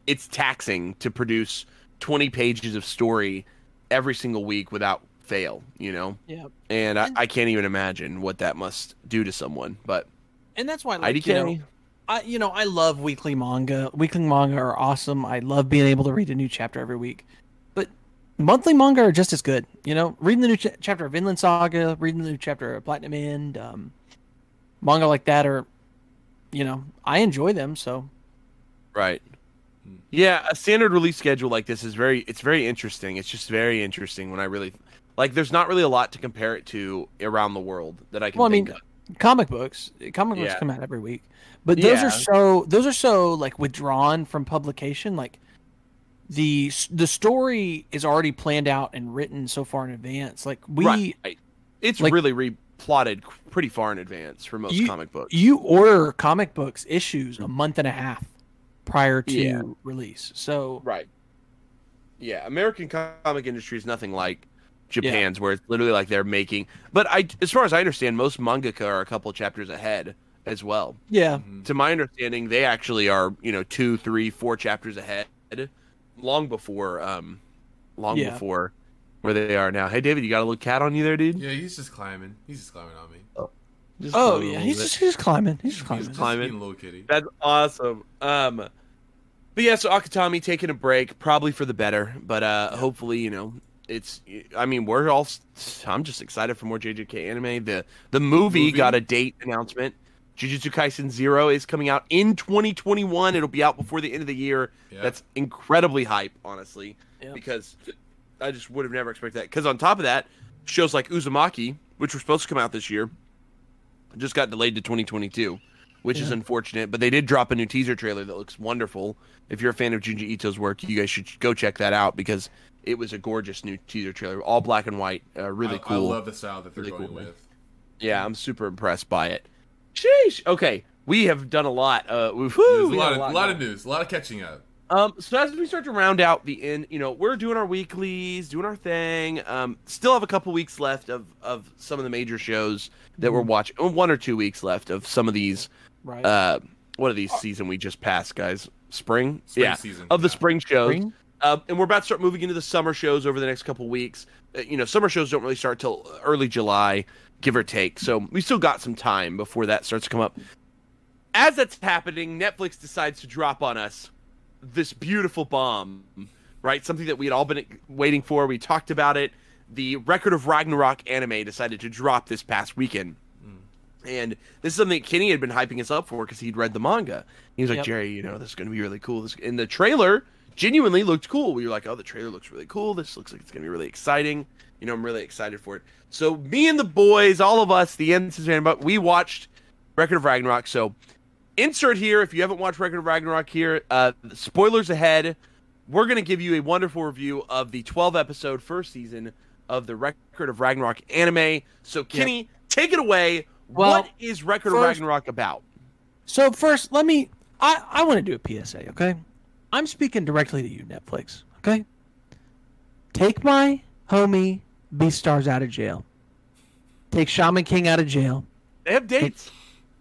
it's taxing to produce 20 pages of story every single week without fail. You know, Yeah. and I, I can't even imagine what that must do to someone. But And that's why, like, IDK, you know, I you know I love weekly manga. Weekly manga are awesome. I love being able to read a new chapter every week. But monthly manga are just as good. You know, reading the new ch- chapter of Vinland Saga, reading the new chapter of Platinum End, um, manga like that are, you know, I enjoy them. So Right. Yeah, a standard release schedule like this is very it's very interesting. It's just very interesting when I really like there's not really a lot to compare it to around the world that I can Well, I mean, of. comic books comic books Yeah. come out every week but those Yeah. are so those are so like withdrawn from publication like the the story is already planned out and written so far in advance. Like we, right. It's like- really replotted pretty far in advance for most You- comic books. you order comic books issues a month and a half prior to Yeah. release. So Right. Yeah, American comic industry is nothing like Japan's, where it's literally like they're making. But I, as far as I understand, most mangaka are a couple chapters ahead as well. yeah, Mhm. To my understanding, they actually are, you know, two, three, four chapters ahead, long before, um, long Yeah. before where they are now. Hey, David, you got a little cat on you there, dude? Yeah, he's just climbing. He's just climbing on me. Just oh yeah, he's bit. just he's just climbing. He's just climbing. He's climbing. being a little kitty. That's awesome. Um, but yeah, so Akutami taking a break, probably for the better. But uh, hopefully, you know, it's. I mean, we're all. I'm just excited for more JJK anime. The the movie, Movie? got a date announcement. Jujutsu Kaisen Zero is coming out in 2021. It'll be out before the end of the year. Yeah. That's incredibly hype, honestly, Yeah. because I just would have never expected that. Because on top of that, shows like Uzumaki, which were supposed to come out this year, just got delayed to 2022, which is unfortunate. But they did drop a new teaser trailer that looks wonderful. If you're a fan of Junji Ito's work, you guys should go check that out because it was a gorgeous new teaser trailer, all black and white, uh, really I, cool. I love the style that they're Really going cool. with. Yeah, I'm super impressed by it. Sheesh. Okay, we have done a lot. Uh, we've, a lot of, lot of news, a lot of catching up. Um, so as we start to round out the end, you know, we're doing our weeklies, doing our thing. Um, still have a couple weeks left of of some of the major shows that we're watching. One or two weeks left of some of these. Right. Uh, what are these season we just passed, guys? Spring. Spring yeah, season, of the yeah. spring shows. Spring? Um, and we're about to start moving into the summer shows over the next couple weeks. Uh, you know, summer shows don't really start till early July, give or take. So we still got some time before that starts to come up. As that's happening, Netflix decides to drop on us this beautiful bomb, right? Something that we had all been waiting for. We talked about it. The Record of Ragnarok anime decided to drop this past weekend. And this is something that Kenny had been hyping us up for because he'd read the manga. He was like, Yep. Jerry, you know, this is going to be really cool. This, and the trailer genuinely looked cool. We were like, oh, the trailer looks really cool. This looks like it's going to be really exciting. You know, I'm really excited for it. So, me and the boys, all of us, the Ensigns fan, but we watched Record of Ragnarok. So, insert here if you haven't watched Record of Ragnarok here. Uh, spoilers ahead. We're going to give you a wonderful review of the 12 episode first season of the Record of Ragnarok anime. So, Kenny, take it away. Well, what is Record of Ragnarok about? So first, let me. I I want to do a PSA. Okay, I'm speaking directly to you, Netflix. Okay, take my homie Beastars out of jail. Take Shaman King out of jail, They have dates.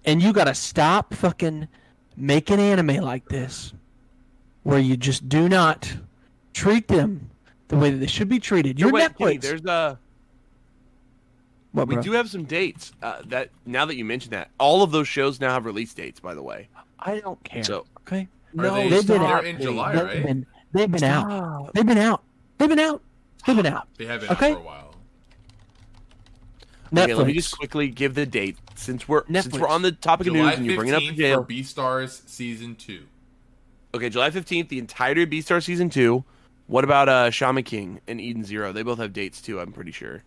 And you gotta stop fucking making anime like this, where you just do not treat them the way that they should be treated. You're Wait, Kenny, Netflix. there's a. What, We bro? do have some dates. Uh, that now that you mention that, all of those shows now have release dates. By the way, I don't care. So- okay, No, they, they've been out. in July, they've right? been they've been out. They've been out. They've been out. They've been out. They have been Okay. out for a while. Netflix. Okay, let me just quickly give the date since we're since we're on the topic of July news and you bring it up to 15th jail. for Beastars season two. Okay, July fifteenth, the entirety of Beastar season two. What about uh Shaman King and Eden Zero? They both have dates too. I'm pretty sure.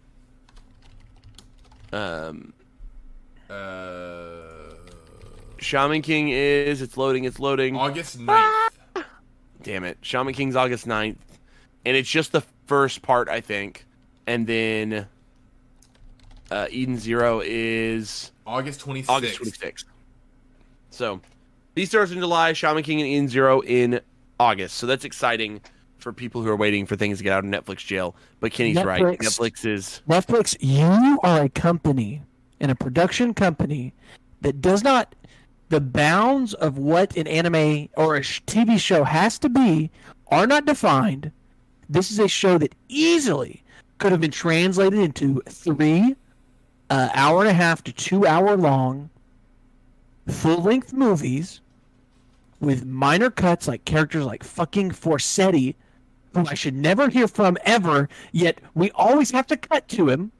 Um, Uh, Shaman King is it's loading. It's loading. August 9th. Damn it. Shaman King's August 9th. And it's just the first part, I think. And then uh, Eden Zero is August 26th. August 26th. So Beastars in July, Shaman King and Eden Zero in August. So that's exciting for people who are waiting for things to get out of Netflix jail. But Kenny's right. Netflix. Netflix is Netflix, you are a company and a production company that does not the bounds of what an anime or a TV show has to be are not defined. This is a show that easily could have been translated into three uh, hour and a half to two hour long full length movies with minor cuts like characters like fucking Forseti, who I should never hear from ever, yet we always have to cut to him.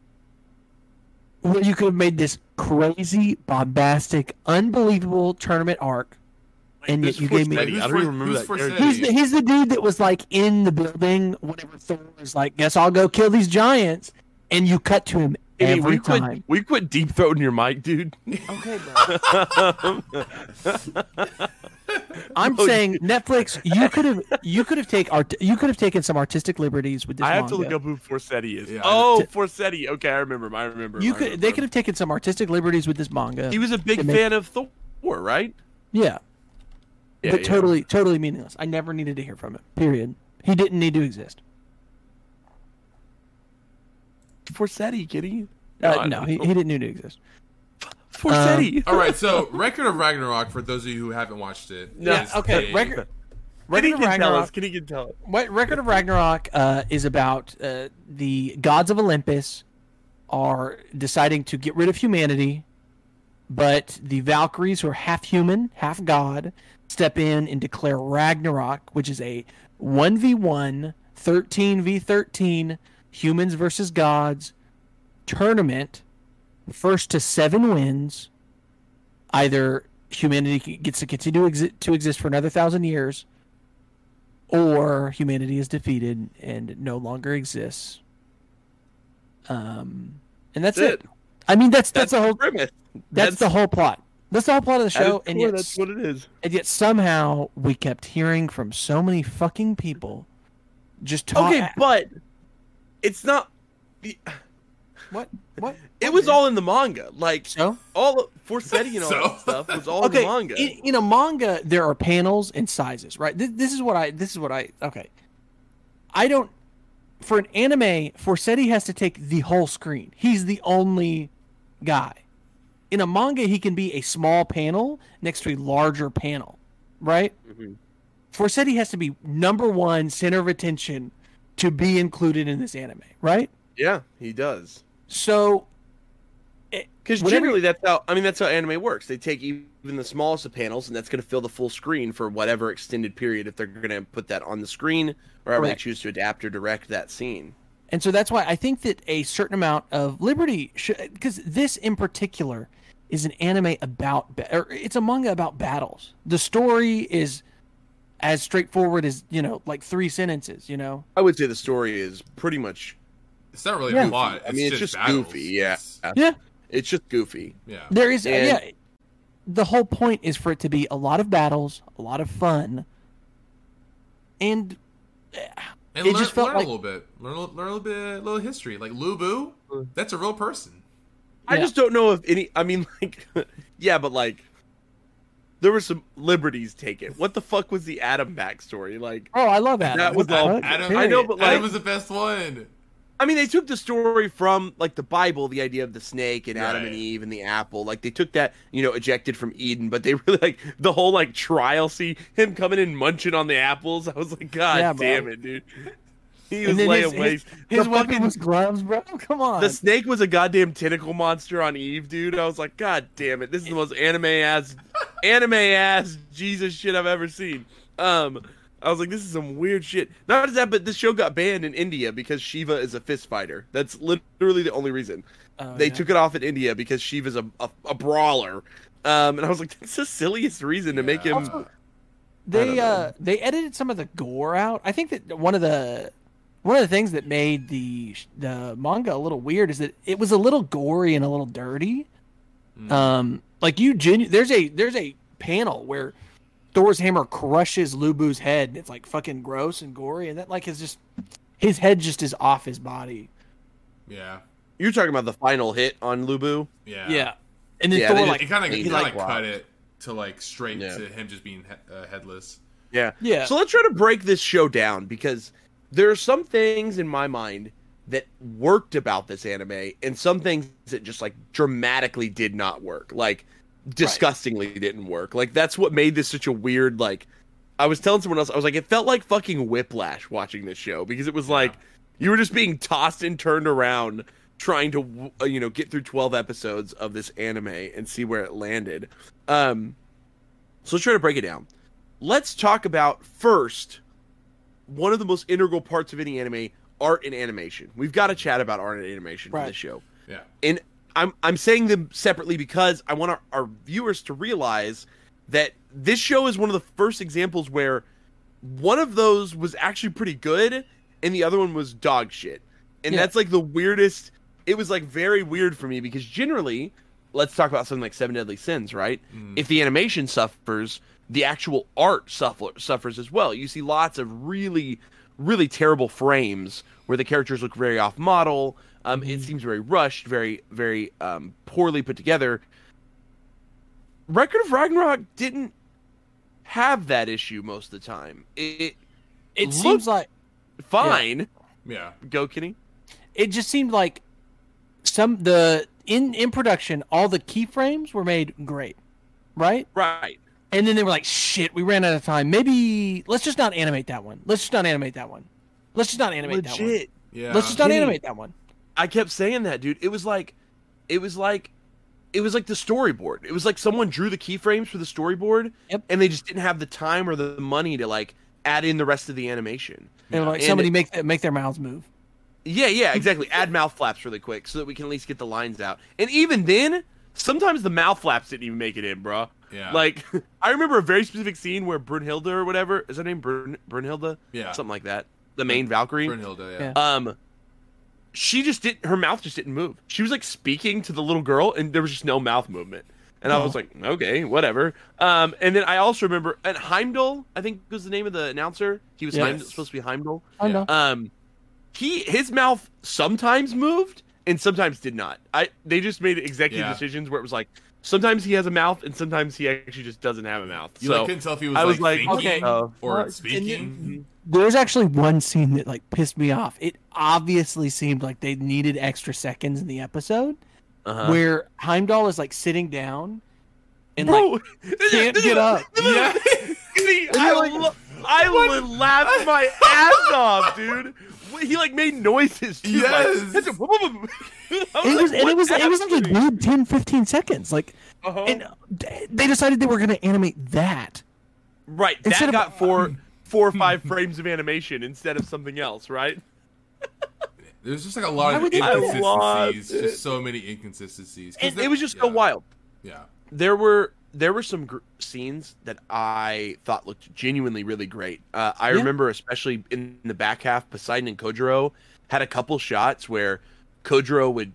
Where you could have made this crazy, bombastic, unbelievable tournament arc, and yet Who's you gave me. Who's I don't even remember who's that. Forseti? He's the, he's the dude that was like in the building whenever Thor was like, "Guess I'll go kill these giants," and you cut to him Kenny, every we quit, time. we quit deep throating your mic, dude. Okay, bro. I'm Oh, saying Netflix. You could have you could have take art. You could have taken some artistic liberties with this. I have to manga. look up who Forseti is. Yeah, oh, I- Forseti. Okay, I remember. him, I remember. him, You I could. remember They could have taken some artistic liberties with this manga. He was a big to make- fan of Thor, right? yeah, Yeah, but yeah. totally, totally meaningless. I never needed to hear from him. Period. He didn't need to exist. Forseti, kitty. Uh, no, he, he didn't need to exist. Forseti. All right, so Record of Ragnarok for those of you who haven't watched it. No. is okay. a- Record. Kenny Record of can tell us. Ragnarok. Kenny can tell us. What Record of Ragnarok uh, is about uh, the gods of Olympus are deciding to get rid of humanity, but the Valkyries, who are half human, half god, step in and declare Ragnarok, which is a 1v1, 13v13, humans versus gods tournament. First to seven wins, either humanity gets to continue exi- to exist for another thousand years, or humanity is defeated and no longer exists. Um, and that's, That's it. it. I mean, that's that's, That's, the whole premise. that's, the whole plot. That's the whole plot of the show, and yet, that's what it is. and yet somehow we kept hearing from so many fucking people just talk. Okay, but it's not. What? What? It was all in the manga. Like So all of Forseti and all So? that stuff was all in the manga. in, in a manga there are panels and sizes, right? This, this is what I. This is what I. Okay, I don't. For an anime, Forseti has to take the whole screen. He's the only guy. In a manga, he can be a small panel next to a larger panel, right? Mhm. Forseti has to be number one center of attention to be included in this anime, right? yeah, he does. So, eh, Because generally, that's how I mean that's how anime works. They take even the smallest of panels, and that's going to fill the full screen for whatever extended period if they're going to put that on the screen, or however they choose to adapt or direct that scene. And so that's why I think that a certain amount of liberty should, because this in particular is an anime about, or it's a manga about battles. The story is as straightforward as you know, like three sentences. You know, I would say the story is pretty much. It's not really Yeah. a plot. I mean, it's just battles. goofy. Yeah, yeah, it's just goofy. yeah. there is, And- yeah. The whole point is for it to be a lot of battles, a lot of fun, and And It learn, just felt learn like- a little bit. Learn, a- learn a little bit, a little history. Like Lu Bu, mm. that's a real person. I just don't know if any. I mean, like, yeah, but like, there were some liberties taken. What the fuck was the Adam backstory? Like, oh, I love Adam. That was What all- Adam, I know, Period. but Adam was the best one. I mean, they took the story from like the Bible, the idea of the snake and Adam and Eve and the apple. Like they took that, you know, ejected from Eden, but they really like the whole like trial. See him coming in munching on the apples. I was like, God Yeah, bro. damn it, dude. He was laying his, his, waste. his the weapon fucking was gloves, bro. Come on. the snake was a goddamn tentacle monster on Eve, dude. I was like, God damn it, this is the most anime ass, anime ass Jesus shit I've ever seen. Um, I was like, this is some weird shit. Not just that, but this show got banned in India because Shiva is a fist fighter. That's literally the only reason. Oh, they yeah. took it off in India because Shiva's a, a, a brawler. Um, and I was like, that's the silliest reason to make him. Yeah. don't They uh they edited some of the gore out. I think that one of the one of the things that made the the manga a little weird is that it was a little gory and a little dirty. Mm. Um, like you genu- there's a there's a panel where Thor's hammer crushes Lu Bu's head. And it's like fucking gross and gory, and that like is just his head just is off his body. Yeah, You're talking about the final hit on Lu Bu. yeah, yeah, and then Yeah, Thor they just- like It kind of he he like, like- cut it to like straight Yeah. to him just being he- uh, headless. Yeah. yeah So let's try to break this show down because there are some things in my mind that worked about this anime and some things that just like dramatically did not work. Like disgustingly didn't work. Like that's what made this such a weird like I was telling someone else I was like it felt like fucking whiplash watching this show because it was like you were just being tossed and turned around trying to you know get through 12 episodes of this anime and see where it landed. Um so let's try to break it down. Let's talk about first one of the most integral parts of any anime, art and animation. We've got to chat about art and animation for Right. this show. Yeah, And I'm I'm saying them separately because I want our, our viewers to realize that this show is one of the first examples where one of those was actually pretty good and the other one was dog shit. And Yeah. that's like the weirdest it was like very weird for me because generally let's talk about something like Seven Deadly Sins, right? Mm. If the animation suffers, the actual art suffer, suffers as well. You see lots of really, really terrible frames where the characters look very off model. Um, It Mhm. seems very rushed, very, very um, poorly put together. Record of Ragnarok didn't have that issue most of the time. It, It seems like fine. Yeah. Go, Kenny. it just seemed like some the in in production all the keyframes were made great, right? Right. And then they were like, "Shit, we ran out of time. Maybe let's just not animate that one. Let's just not animate that one. Let's just not animate that one. Yeah. Let's just not animate that one." I kept saying that, dude. It was like, it was like, it was like the storyboard. It was like someone drew the keyframes for the storyboard, Yep. and they just didn't have the time or the money to like add in the rest of the animation. And like, And- "Somebody make th- make their mouths move." Yeah, yeah, exactly. add mouth flaps really quick so that we can at least get the lines out. And even then, sometimes the mouth flaps didn't even make it in, bro. Yeah. Like, I remember a very specific scene where Brunhilde or whatever is her name Brun Brunhilde, yeah. something like that. The main Valkyrie. Brunhilde, yeah. Yeah. Um, she just didn't. Her mouth just didn't move. She was like speaking to the little girl, and there was just no mouth movement. And I Oh. was like, okay, whatever. Um, and then I also remember, and Heimdall, I think was the name of the announcer. He was Yes. Heimdall, supposed to be Heimdall. I know. Um, he his mouth sometimes moved and sometimes did not. I they just made executive Yeah. decisions where it was like sometimes he has a mouth and sometimes he actually just doesn't have a mouth. You so like, couldn't tell if he was, I was like, like, thinking okay. or Uh, speaking. Mhm. There's actually one scene that like pissed me off. It obviously seemed like they needed extra seconds in the episode uh-huh. where Heimdall is like sitting down and like can't get up. Yeah. I, lo- I would laugh my ass off, dude. He like made noises too. Yes. Like, it was and it was it was like a good 10 15 seconds like uh and they decided they were going to animate that right. That instead of- got four, four or five frames of animation instead of something else, right? There's just like a lot of would they do that? inconsistencies. I lost it. Just so many inconsistencies. And it was just yeah. so wild. Yeah. There were there were some gr- scenes that I thought looked genuinely really great. Uh, I Yeah. remember especially in the back half, Poseidon and Kojiro had a couple shots where Kojiro would,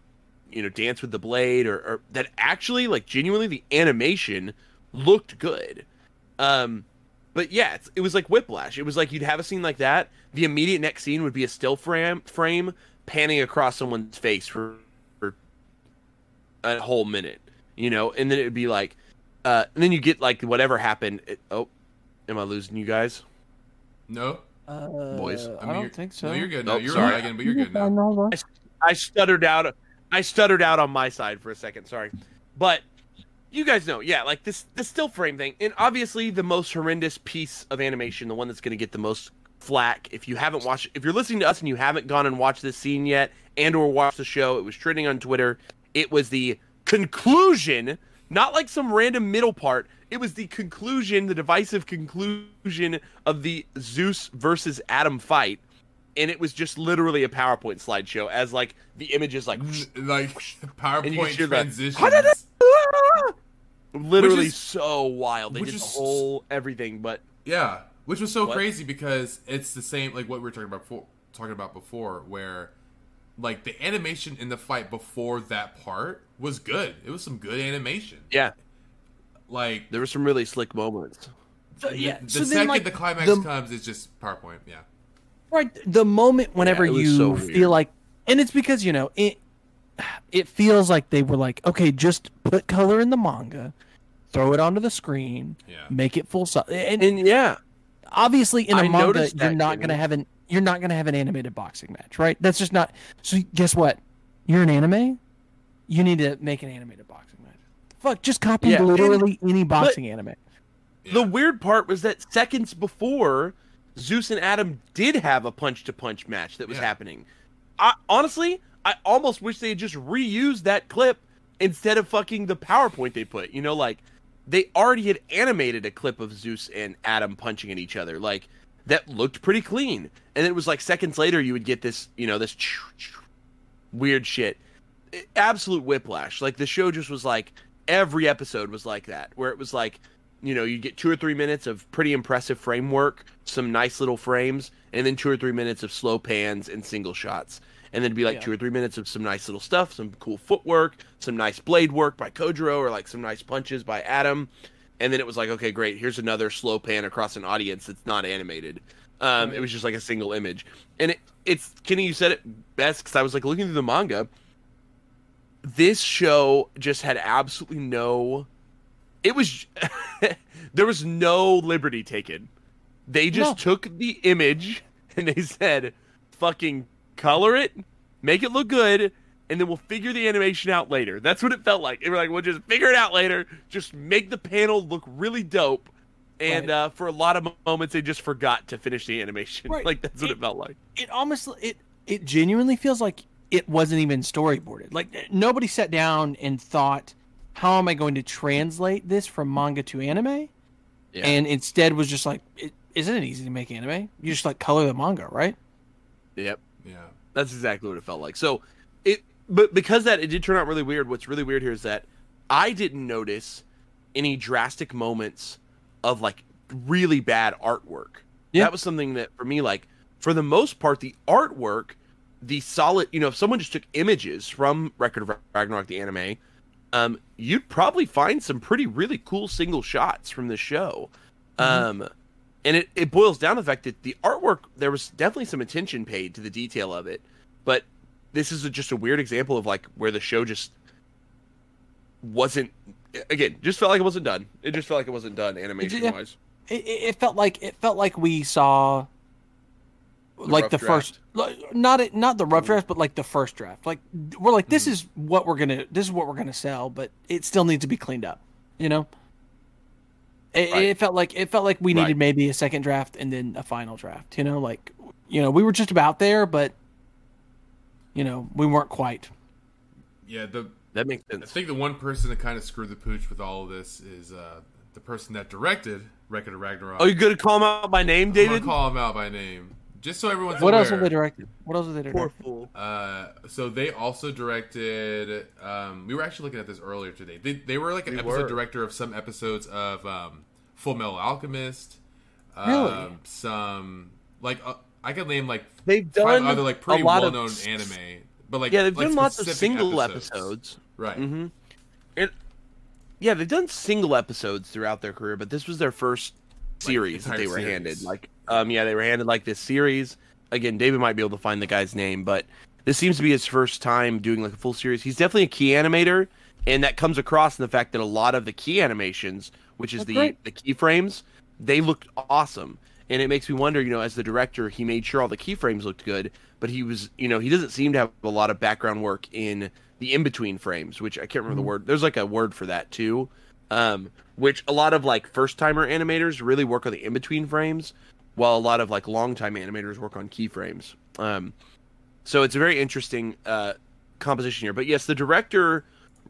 you know, dance with the blade, or, or that actually, like, genuinely, the animation looked good. Um, but yeah, it's, it was like Whiplash. It was like you'd have a scene like that. The immediate next scene would be a still frame frame panning across someone's face for, for a whole minute, you know, and then it would be like, uh, and then you get like whatever happened. It, oh, am I losing you guys? No. uh, Boys. I, I, don't think so No, you're good. Nope, no, you're sorry. lagging, but you're good now. I stuttered out. I stuttered out on my side for a second. Sorry, but you guys know, yeah, like this the still frame thing, and obviously the most horrendous piece of animation, the one that's going to get the most flack. If you haven't watched, if you're listening to us and you haven't gone and watched this scene yet, and or watched the show, it was trending on Twitter. It was the conclusion, not like some random middle part. It was the conclusion, the divisive conclusion of the Zeus versus Adam fight. And it was just literally a PowerPoint slideshow as like the images like Like PowerPoint transitions. literally is- so wild. They did is the whole everything, but Yeah, which was so What? crazy because it's the same like what we were talking about before, talking about before, where like the animation in the fight before that part was good. It was some good animation. yeah, Like there were some really slick moments. So, yeah the so then, second like, the climax the- comes, it's just PowerPoint. Yeah, right the moment whenever it was you so feel like and it's because you know it it feels like they were like okay just put color in the manga throw it onto the screen yeah. make it full size and, And yeah, obviously in a I manga you're not Kenny. gonna have an you're not gonna have an animated boxing match right that's just not so guess what you're an anime you need to make an animated boxing match fuck just copy Yeah, and- literally any boxing anime yeah. the weird part was that seconds before, Zeus and Adam did have a punch to punch match that was Yeah. happening. I honestly, I almost wish they had just reused that clip instead of fucking the PowerPoint they put. You know, like they already had animated a clip of Zeus and Adam punching at each other. Like that looked pretty clean. And it was like seconds later you would get this, you know, this weird shit. Absolute whiplash. Like the show just was like every episode was like that, where it was like, you know, you get two or three minutes of pretty impressive framework, some nice little frames, and then two or three minutes of slow pans and single shots. and then it'd be like Yeah. two or three minutes of some nice little stuff, some cool footwork, some nice blade work by Kojiro, or like some nice punches by Adam, and then it was like, okay, great, here's another slow pan across an audience that's not animated. Um, it was just like a single image, and it, it's Kenny, you said it best because I was like looking through the manga. This show just had absolutely no. It was there was no liberty taken. They just No. took the image and they said, "Fucking color it, make it look good, and then we'll figure the animation out later." That's what it felt like. They were like, "We'll just figure it out later. Just make the panel look really dope." And Right. uh, for a lot of moments, they just forgot to finish the animation. Right. Like that's what it, It- felt like. it almost it it genuinely feels like it wasn't even storyboarded. Like nobody sat down and thought, "How am I going to translate this from manga to anime?" Yeah. And instead was just like, it, "Isn't it easy to make anime? You just like color the manga, right?" Yep. Yeah. That's exactly what it felt like. So it, but because that it did turn out really weird. What's really weird here is that I didn't notice any drastic moments of like really bad artwork. Yeah. That was something that for me, like for the most part, the artwork, the solid, you know, if someone just took images from Record of Ragnarok, the anime, um, you'd probably find some pretty really cool single shots from the show. Um, and it, it boils down to the fact that the artwork there was definitely some attention paid to the detail of it but this is a, just a weird example of like where the show just wasn't again just felt like it wasn't done. It just felt like it wasn't done animation wise It, it it felt like it felt like we saw like rough the first like, not it not the rough draft but like the first draft like we're like this is what we're gonna this is what we're gonna sell but it still needs to be cleaned up you know it, Right. it felt like it felt like we needed Right. maybe a second draft and then a final draft you know like you know we were just about there but you know we weren't quite Yeah. The that makes sense I think the one person that kind of screwed the pooch with all of this is uh, the person that directed Record of Ragnarok. oh you gonna call him out by name I'm david call him out by name, just so everyone's aware. what aware. else have they directed what else have they poor directed fool Uh, so they also directed. Um, we were actually looking at this earlier today. They, they were like an We episode were. director of some episodes of um, Full Metal Alchemist. Um, Really? Some like uh, I could name like they've done other like pretty well known s- anime, but like yeah they've like done lots of single episodes, Right. Mm-hmm. and yeah they've done single episodes throughout their career but this was their first series that they were series. handed like um yeah they were handed like this series. Again david might be able to find the guy's name but this seems to be his first time doing like a full series. He's definitely a key animator and that comes across in the fact that a lot of the key animations which is That's the great. the keyframes they looked awesome. And it makes me wonder you know as the director he made sure all the keyframes looked good but he was you know he doesn't seem to have a lot of background work in the in between frames which i can't remember the word. There's like a word for that too um which a lot of like first timer animators really work on the in between frames while a lot of like long time animators work on keyframes um so it's a very interesting uh composition here but yes the director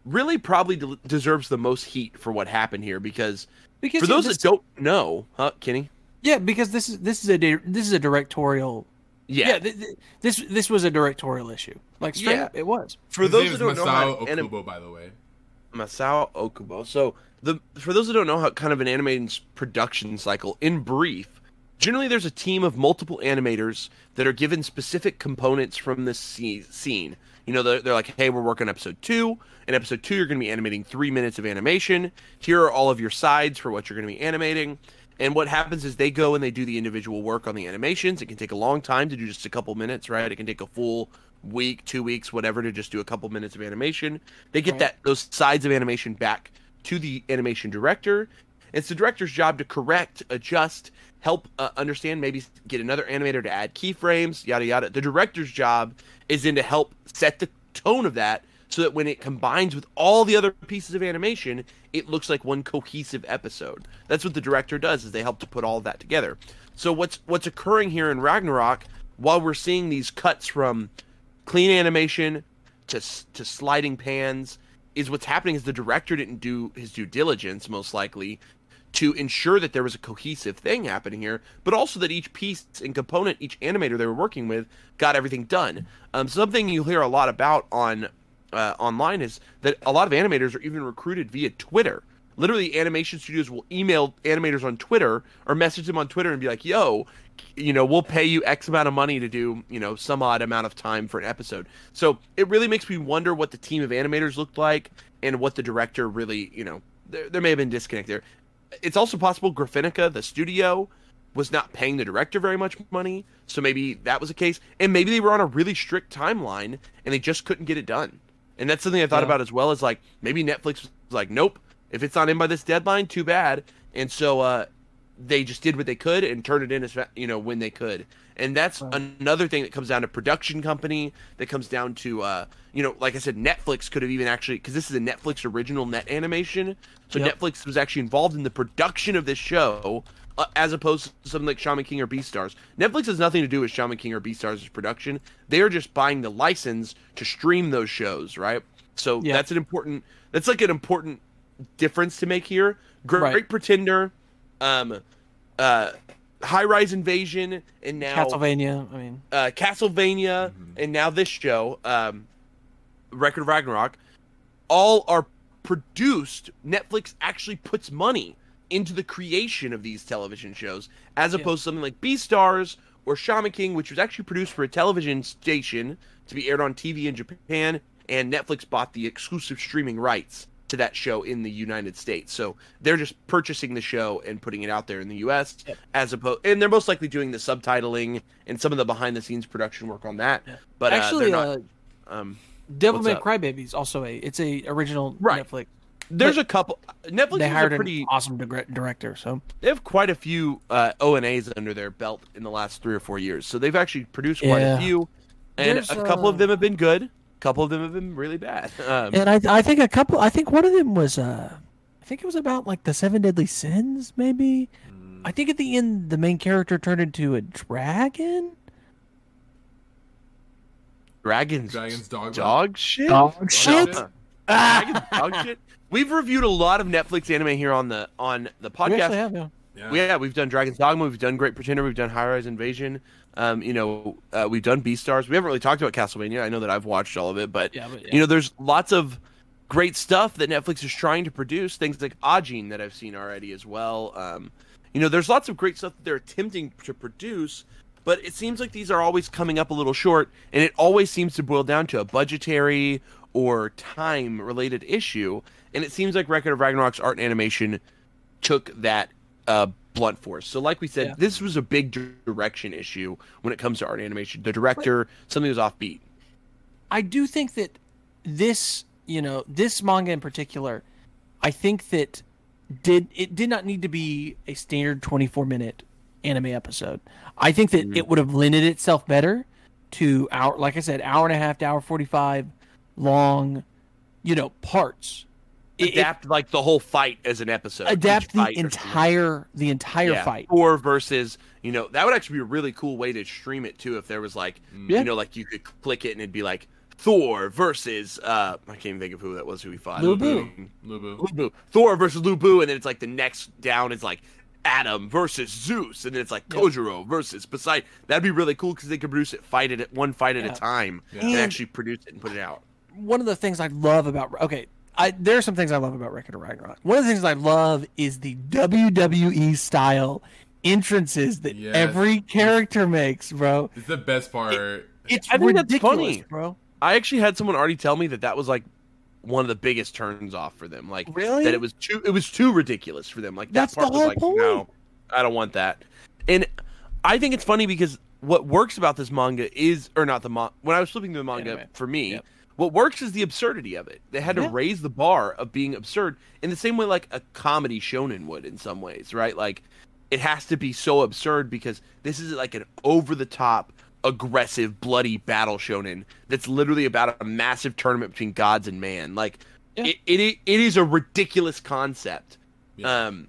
really probably de- deserves the most heat for what happened here because because for those this- that don't know huh kenny yeah because this is this is a di- this is a directorial yeah, yeah, th- th- this this was a directorial issue. Like straight Yeah. up, it was. for His those name that is don't know how Masao anim- Okubo, by the way. Masao Okubo. So the for those that don't know how kind of an animated production cycle, in brief, generally there's a team of multiple animators that are given specific components from the sce- scene. You know, they're, they're like, hey, we're working on episode two. In episode two, you're going to be animating three minutes of animation. Here are all of your sides for what you're going to be animating. And what happens is they go and they do the individual work on the animations. It can take a long time to do just a couple minutes, right? It can take a full week, two weeks, whatever, to just do a couple minutes of animation. They get Right. that those sides of animation back to the animation director. It's the director's job to correct, adjust, help uh, understand, maybe get another animator to add keyframes, yada yada. The director's job is then to help set the tone of that so that when it combines with all the other pieces of animation, it looks like one cohesive episode. That's what the director does is they help to put all that together. So what's what's occurring here in Ragnarok while we're seeing these cuts from clean animation to to sliding pans is what's happening is the director didn't do his due diligence most likely to ensure that there was a cohesive thing happening here, but also that each piece and component, each animator they were working with, got everything done. Um, something you hear a lot about on uh, online is that a lot of animators are even recruited via Twitter. literally animation studios will email animators on Twitter or message them on Twitter and be like, "Yo, you know, we'll pay you X amount of money to do, you know, some odd amount of time for an episode." So it really makes me wonder what the team of animators looked like and what the director really, you know, there, there may have been disconnect there. It's also possible Graphinica, the studio, was not paying the director very much money, so maybe that was the case, and maybe they were on a really strict timeline and they just couldn't get it done. And that's something I thought Yeah. about as well as like maybe Netflix was like, nope, if it's not in by this deadline, too bad. And so uh, they just did what they could and turned it in as you know when they could. And that's Right. another thing that comes down to production company. That comes down to uh, you know, like I said, Netflix could have even actually because this is a Netflix original net animation. So Yep. Netflix was actually involved in the production of this show. Uh, as opposed to something like Shaman King or Beastars. Netflix has nothing to do with Shaman King or Beastars' production. They're just buying the license to stream those shows, right? So Yeah. that's an important. That's like an important difference to make here. Great, Right. Pretender, um, uh, High Rise Invasion, and now Castlevania. I mean, uh, Castlevania, Mhm. and now this show, um, Record of Ragnarok, all are produced. Netflix actually puts money into the creation of these television shows, as Yeah. opposed to something like Beastars or Shaman King, which was actually produced for a television station to be aired on TV in Japan, and Netflix bought the exclusive streaming rights to that show in the United States. So they're just purchasing the show and putting it out there in the US Yep. as opposed and they're most likely doing the subtitling and some of the behind the scenes production work on that. Yeah. But actually, uh, they're not uh, um Devilman? Cry Baby is also a. It's a original Right. Netflix. there's a couple Netflix They is hired a pretty an awesome dir- director. So they have quite a few uh ONAs under their belt in the last 3 or 4 years. So they've actually produced quite Yeah. a few and There's, a couple uh, of them have been good, couple of them have been really bad. Um, and I I think a couple. I think one of them was uh, I think it was about like the seven deadly sins. Maybe Mm. I think at the end the main character turned into a dragon. Dragons Dragon's dog. dog shit. Dog shit? Huh. Ah! Dragons dog shit. We've reviewed a lot of Netflix anime here on the on the podcast. actually have, yeah. Yeah. Yeah, we've done Dragon's Dogma, we've done Great Pretender, we've done High Rise Invasion. Um, you know, uh, we've done Beastars. We haven't really talked about Castlevania. I know that I've watched all of it, but Yeah, but, yeah. you know, there's lots of great stuff that Netflix is trying to produce. Things like Ajin that I've seen already as well. Um, you know, there's lots of great stuff that they're attempting to produce, but it seems like these are always coming up a little short, and it always seems to boil down to a budgetary or time related issue. And it seems like Record of Ragnarok's art and animation took that uh, blunt force. So, like we said, Yeah. this was a big direction issue when it comes to art animation. The director, something was offbeat. I do think that this, you know, this manga in particular, I think that did it did not need to be a standard 24 minute anime episode. I think that Mhm. it would have lended itself better to hour like I said, hour and a half to hour 45 long, you know, parts. It- it- Adapt like the whole fight as an episode. adapt the fight or something. entire the entire Yeah, fight. Thor versus you know that would actually be a really cool way to stream it too. If there was like Yeah. you know like you could click it and it'd be like Thor versus uh I can't even think of who that was who he fought. Lu Bu. Lu Bu. Thor versus Lu Bu, and then it's like the next down is like Adam versus Zeus, and then it's like Yeah. Kojiro versus Poseidon. That'd be really cool because they could produce it fight it at one fight at a time Yeah. and And- actually produce it and put it out. one of the things I love about okay, I there are some things I love about Record of Ragnarok. One of the things I love is the WWE style entrances that Yes. every character makes, bro. It's the best part. It's I think that's ridiculous, funny. bro. I actually had someone already tell me that that was like one of the biggest turns off for them. Like Really? that it was too it was too ridiculous for them. Like That's that part the was whole like point. no, I don't want that. And I think it's funny because what works about this manga is or not the manga. When I was flipping through the manga Anime. for me, Yep. What works is the absurdity of it. They had to raise the bar of being absurd in the same way like a comedy shonen would in some ways, right? Like it has to be so absurd because this is like an over the top aggressive bloody battle shonen that's literally about a massive tournament between gods and man like Yeah. it, it it is a ridiculous concept Yeah. um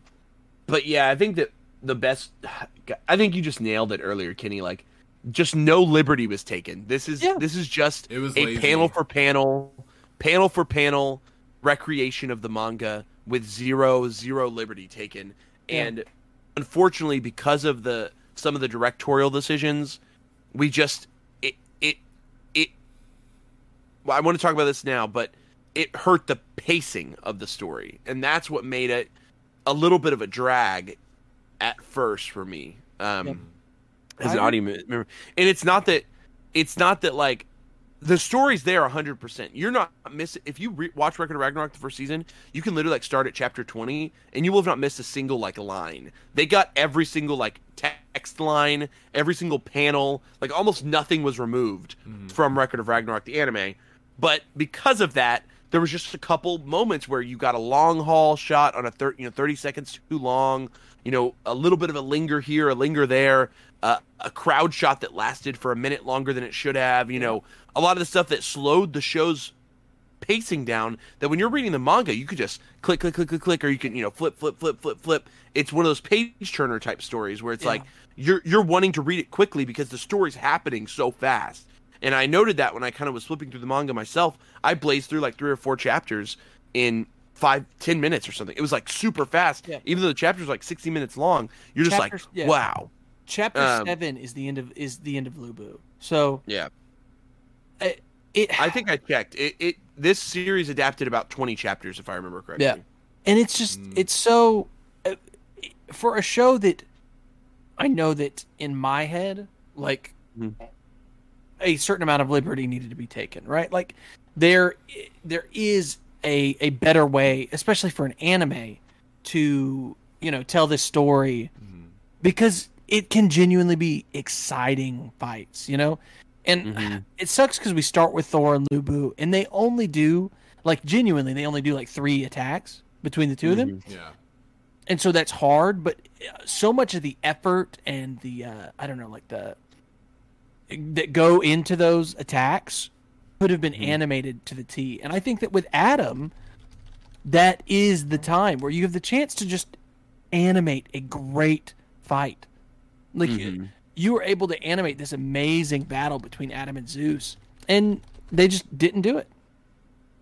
but yeah i think that the best i think you just nailed it earlier kenny like just no liberty was taken this is Yeah. this is just It was a lazy. panel for panel panel for panel recreation of the manga with zero zero liberty taken Yeah. and unfortunately because of the some of the directorial decisions we just it it it well, i want to talk about this now but it hurt the pacing of the story, and that's what made it a little bit of a drag at first for me. Um, Yep. As an audience member, and it's not that it's not that like the story's there 100%. You're not missing if you re- watch Record of Ragnarok the first season, you can literally like start at chapter 20 and you will have not missed a single like line. They got every single like text line, every single panel, like almost nothing was removed mm-hmm. from Record of Ragnarok the anime. But because of that, there was just a couple moments where you got a long haul shot on a thir- you know 30 seconds too long, you know, a little bit of a linger here, a linger there, uh, a crowd shot that lasted for a minute longer than it should have, you know, a lot of the stuff that slowed the show's pacing down that when you're reading the manga you could just click click click click click or you can you know flip flip flip flip flip it's one of those page turner type stories where it's Yeah. like you're you're wanting to read it quickly because the story's happening so fast and i noted that when i kind of was flipping through the manga myself i blazed through like three or four chapters in five ten minutes or something it was like super fast Yeah. even though the chapter's like 60 minutes long you're just Chapters- like yeah. wow Chapter Um, seven is the end of is the end of Lu Bu. So yeah it, i think i checked it, it this series adapted about 20 chapters if i remember correctly Yeah. and it's just Mm. it's so uh, for a show that I know that in my head like Mhm. A certain amount of liberty needed to be taken, right? Like there there is a a better way, especially for an anime to, you know, tell this story Mhm. because it can genuinely be exciting fights, you know? And Mhm. it sucks because we start with Thor and Lu Bu, and they only do, like, genuinely, they only do like three attacks between the 2 of them. Yeah. And so that's hard, but uh, so much of the effort and the, uh, I don't know, like the, that go into those attacks could have been Mhm. animated to the T. And I think that with Adam, that is the time where you have the chance to just animate a great fight. Like Mhm. you were able to animate this amazing battle between Adam and Zeus, and they just didn't do it.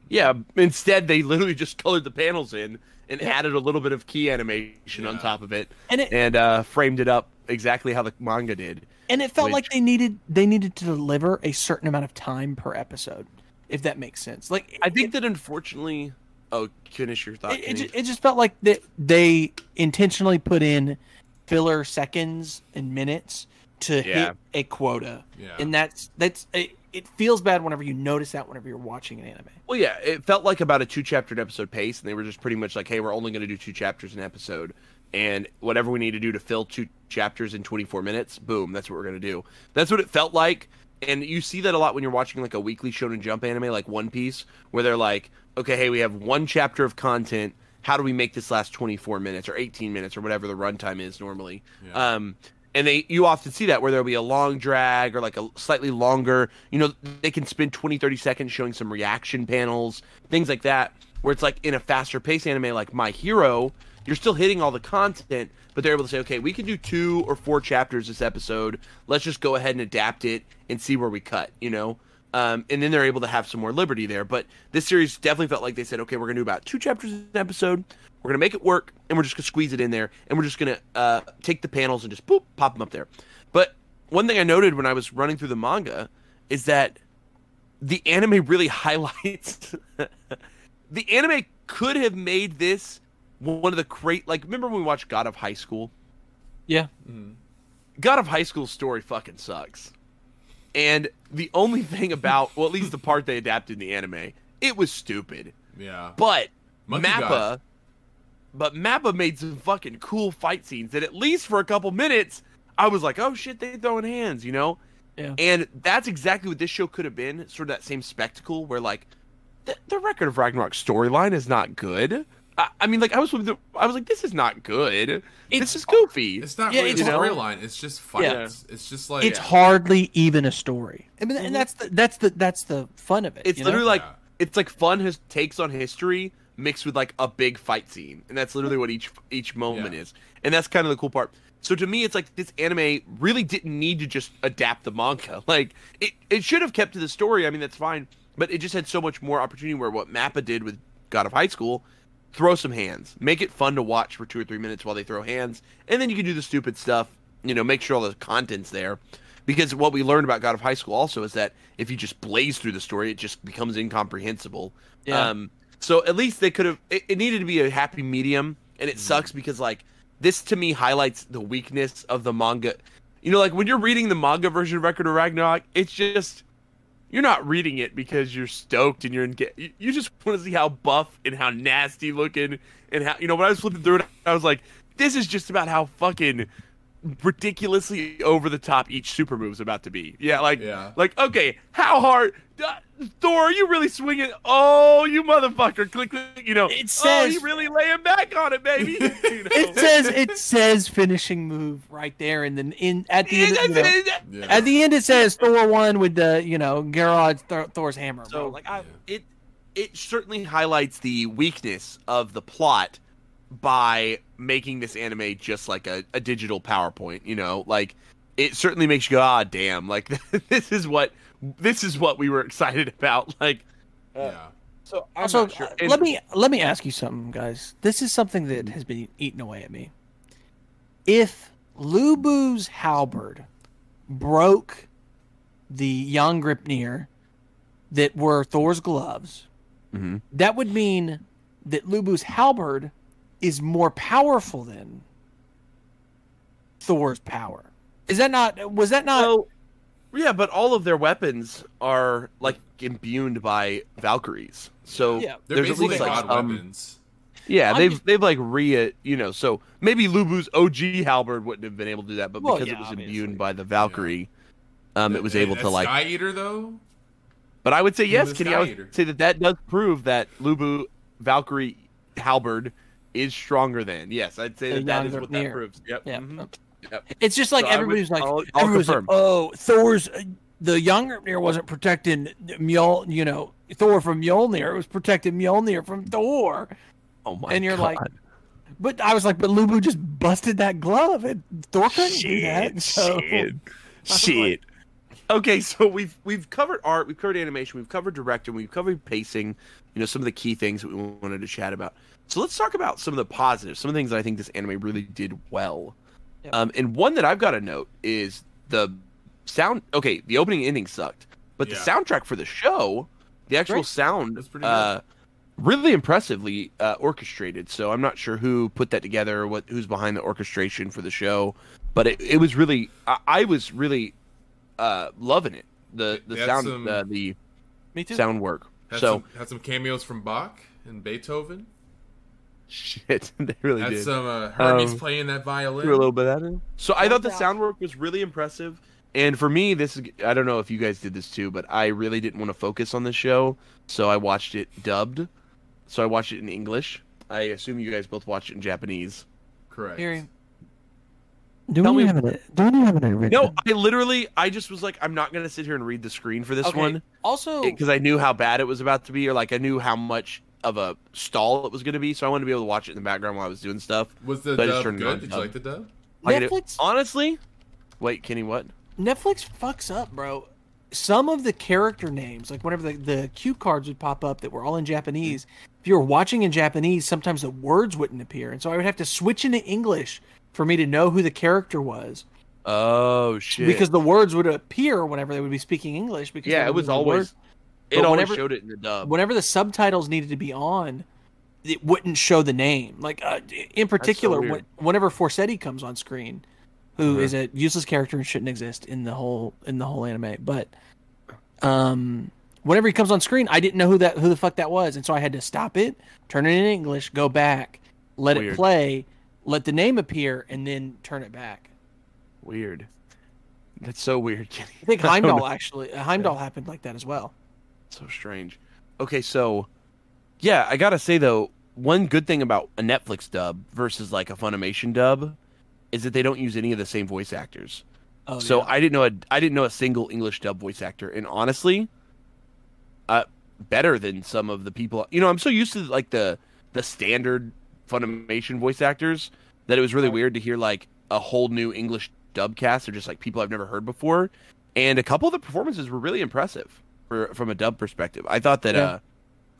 Yeah, instead they literally just colored the panels in and Yeah. added a little bit of key animation on top of it And it and uh, framed it up exactly how the manga did. And it felt which- like they needed they needed to deliver a certain amount of time per episode, if that makes sense. Like I think it, that unfortunately, oh, finish your thought. it, it, Kenny. it just felt like that they intentionally put in filler seconds and minutes to Yeah. hit a quota, Yeah. and that's that's it, it feels bad whenever you notice that whenever you're watching an anime. well, yeah, it felt like about a two chapter an episode pace, and they were just pretty much like, hey, we're only going to do two chapters an episode, and whatever we need to do to fill two chapters in 24 minutes, boom, that's what we're going to do. That's what it felt like. And you see that a lot when you're watching like a weekly Shonen Jump anime like One Piece, where they're like, okay, hey, we have one chapter of content. How do we make this last 24 minutes or 18 minutes or whatever the runtime is normally? Yeah. Um, and they you often see that where there'll be a long drag or like a slightly longer you know they can spend 20 30 seconds showing some reaction panels things like that where it's like in a faster pace anime like my hero you're still hitting all the content but they're able to say okay we can do two or four chapters this episode. Let's just go ahead and adapt it and see where we cut you know? Um, and then they're able to have some more liberty there. But this series definitely felt like they said okay we're gonna do about two chapters an episode. We're gonna make it work and we're just gonna squeeze it in there and we're just gonna uh, take the panels and just boop pop them up there. But one thing i noted when i was running through the manga is that the anime really highlights the anime could have made this one of the great like remember when we watched god of high school Yeah, Mhm. God of High School story fucking sucks. And the only thing about, well, at least the part they adapted in the anime, it was stupid. Yeah. But Monkey Mappa, God. but Mappa made some fucking cool fight scenes that at least for a couple minutes, I was like, oh shit, they throwing hands, you know? yeah. And that's exactly what this show could have been, sort of that same spectacle where like, the, the record of Ragnarok storyline is not good. I, I mean, like I was, I was like, this is not good. this is goofy. It's not Yeah, really a it's- storyline. It's just fights. It's just like it's hardly even a story. I mean, and mm-hmm. that's the that's the that's the fun of it. It's you know? literally like Yeah. it's like fun his takes on history mixed with like a big fight scene, and that's literally what each each moment Yeah. is, and that's kind of the cool part. So to me, it's like this anime really didn't need to just adapt the manga. Like it, it should have kept to the story. I mean, that's fine, but it just had so much more opportunity. Where what Mappa did with God of High School, throw some hands, make it fun to watch for two or three minutes while they throw hands, and then you can do the stupid stuff. You know, make sure all the content's there. because what we learned about God of High School also is that if you just blaze through the story, it just becomes incomprehensible. Yeah. Um, so at least they could have. It, it needed to be a happy medium, and it sucks because like this to me highlights the weakness of the manga. You know, like when you're reading the manga version of Record of Ragnarok, it's just you're not reading it because you're stoked and you're in. You, just want to see how buff and how nasty looking and how you know. When I was flipping through it, I was like, this is just about how fucking ridiculously over the top each super move is about to be. Yeah, like Yeah. like okay, how hard? Thor, are you really swinging? Oh, you motherfucker! Click, click. You know, It oh, says- you really laying back on it, baby. You know? It says it says finishing move right there, and then in at the end, you know, Yeah. at the end it says Thor one with the you know Geirröd Thor, Thor's hammer. So bro. like I, it it certainly highlights the weakness of the plot by making this anime just like a, a digital PowerPoint. You know, like it certainly makes you go, ah, damn! Like this is what this is what we were excited about. Like, yeah. so I'm also not sure. uh, And- let me let me ask you something, guys. This is something that has been eating away at me. If Lu Bu's halberd broke the Gripnir that were Thor's gloves, Mhm. that would mean that Lu Bu's halberd is more powerful than Thor's power. Is that not? Was that not? So, yeah, but all of their weapons are like imbued by Valkyries. So Yeah. They're there's at basically least like odd some- weapons. Yeah, I'm they've just- they've like re you know so maybe Lu Bu's OG halberd wouldn't have been able to do that, but Well, because yeah, it was obviously. imbued by the Valkyrie, um, it was able That to like. Sky Eater though. But I would say yes, Lu Bu's Kenny. I would say that that does prove that Lu Bu Valkyrie halberd is stronger than. Yes, I'd say that that is younger what that proves. Yep. Yeah. mhm. Yep. It's just like So I would- everybody's like, I'll- I'll everybody's like, oh, Thor's uh, the Youngnir wasn't protecting Mjol, you know, Thor from Mjolnir. It was protecting Mjolnir from Thor. Oh my and you're God. like, but I was like, but Lu Bu just busted that glove, and Thor couldn't do that. So shit, was shit. Okay, so we've we've covered art, we've covered animation, we've covered directing, we've covered pacing. You know, some of the key things that we wanted to chat about. So let's talk about some of the positives, some of the things that I think this anime really did well. Yep. Um, and one that I've got to note is the sound. Okay, the opening and ending sucked, but the soundtrack for the show, the actual Great. sound, That's pretty uh, really impressively uh, orchestrated. So I'm not sure who put that together, or what who's behind the orchestration for the show, but it, it was really I, I was really uh, loving it. The the They sound some- uh, the me too. sound work. Had so some had some cameos from Bach and Beethoven. Shit, they really Had did. some uh, Hermes Um, playing that violin. Threw a little bit at it. So I thought the sound work was really impressive. And for me, this is I don't know if you guys did this too, but I really didn't want to focus on the show, so I watched it dubbed. So I watched it in English. I assume you guys both watched it in Japanese. Correct. Here, do Tell we me- have it? Do we have it written? No, I literally I just was like I'm not going to sit here and read the screen for this Okay. one Also, because I knew how bad it was about to be or like I knew how much of a stall it was going to be, so I wanted to be able to watch it in the background while I was doing stuff. Was the So dub turned it on good? Did you dub. like the dub? Like it- Netflix honestly, wait, Kenny, what? Netflix fucks up, bro. Some of the character names, like whenever the, the cue cards would pop up that were all in Japanese, if you were watching in Japanese, sometimes the words wouldn't appear. And so I would have to switch into English for me to know who the character was. Oh shit! Because the words would appear whenever they would be speaking English. Because yeah, it was always word- it always whenever- showed it in the dub. whenever the subtitles needed to be on, it wouldn't show the name. Like uh, in particular, weird. when, whenever Forseti comes on screen, who Uh-huh. is a useless character and shouldn't exist in the whole in the whole anime, but um, whenever he comes on screen, I didn't know who that who the fuck that was, and so I had to stop it, turn it in English, go back, let Weird. it play, let the name appear, and then turn it back. Weird. That's so weird, Kenny. I think I. Heimdall actually uh, Heimdall happened like that as well. So strange. Okay, so yeah, I gotta say though, one good thing about a Netflix dub versus like a Funimation dub is that they don't use any of the same voice actors. Oh, so yeah. I didn't know a I didn't know a single English dub voice actor, and honestly, uh, better than some of the people. You know, I'm so used to like the the standard Funimation voice actors that it was really weird to hear like a whole new English dub cast or just like people I've never heard before. And a couple of the performances were really impressive for, from a dub perspective. I thought that Yeah. uh,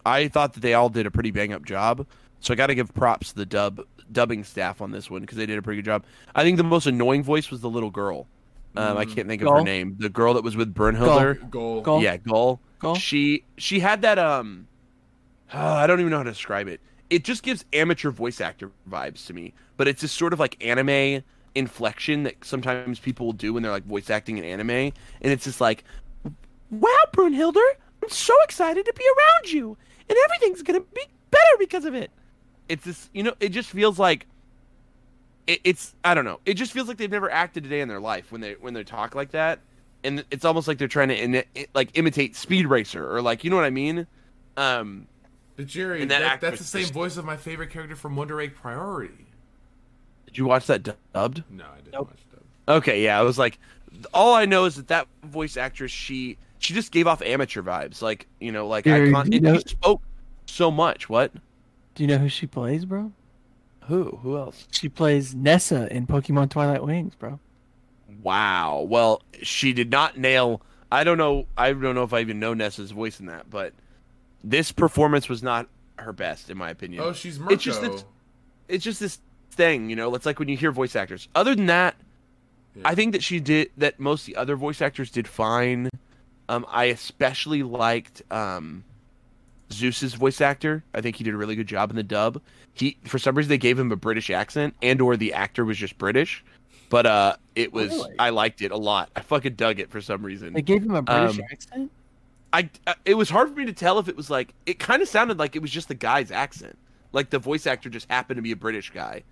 I thought that they all did a pretty bang up job. So I got to give props to the dub dubbing staff on this one because they did a pretty good job. I think the most annoying voice was the little girl. Um, I Mm. can't think of Gull? her name. The girl that was with Brunhilde. Goal. Gull? Yeah, Gull. Gull? She she had that um I don't even know how to describe it. It just gives amateur voice actor vibes to me, but it's this sort of like anime inflection that sometimes people will do when they're like voice acting in anime, and it's just like, "Wow, Brunhilde, I'm so excited to be around you, and everything's gonna be better because of it." It's this, you know, it just feels like it, it's I don't know. It just feels like they've never acted a day in their life when they when they talk like that, and it's almost like they're trying to in, like imitate Speed Racer or like you know what I mean. Um, But Jerry, that that, that's the same just- voice of my favorite character from Wonder Egg Priority. did you watch that dubbed? No, I didn't Nope. watch that. Okay, yeah, I was like, all I know is that that voice actress she she just gave off amateur vibes, like you know, like Dude, icon. you and know- she spoke so much. What? Do you know who she plays, bro? Who? Who else? She plays Nessa in Pokemon Twilight Wings, bro. Wow. Well, she did not nail. I don't know. I don't know if I even know Nessa's voice in that, but this performance was not her best, in my opinion. Oh, she's Mirko. It's just that- it's just this thing, you know. It's like when you hear voice actors. Other than that, Yeah. I think that she did that. Most of the other voice actors did fine. Um, I especially liked um, Zeus's voice actor. I think he did a really good job in the dub. He, for some reason, they gave him a British accent, and or the actor was just British. But uh, it was Really? I liked it a lot. I fucking dug it for some reason. They gave him a British Um, accent. I, I it was hard for me to tell if it was like it kind of sounded like it was just the guy's accent, like the voice actor just happened to be a British guy,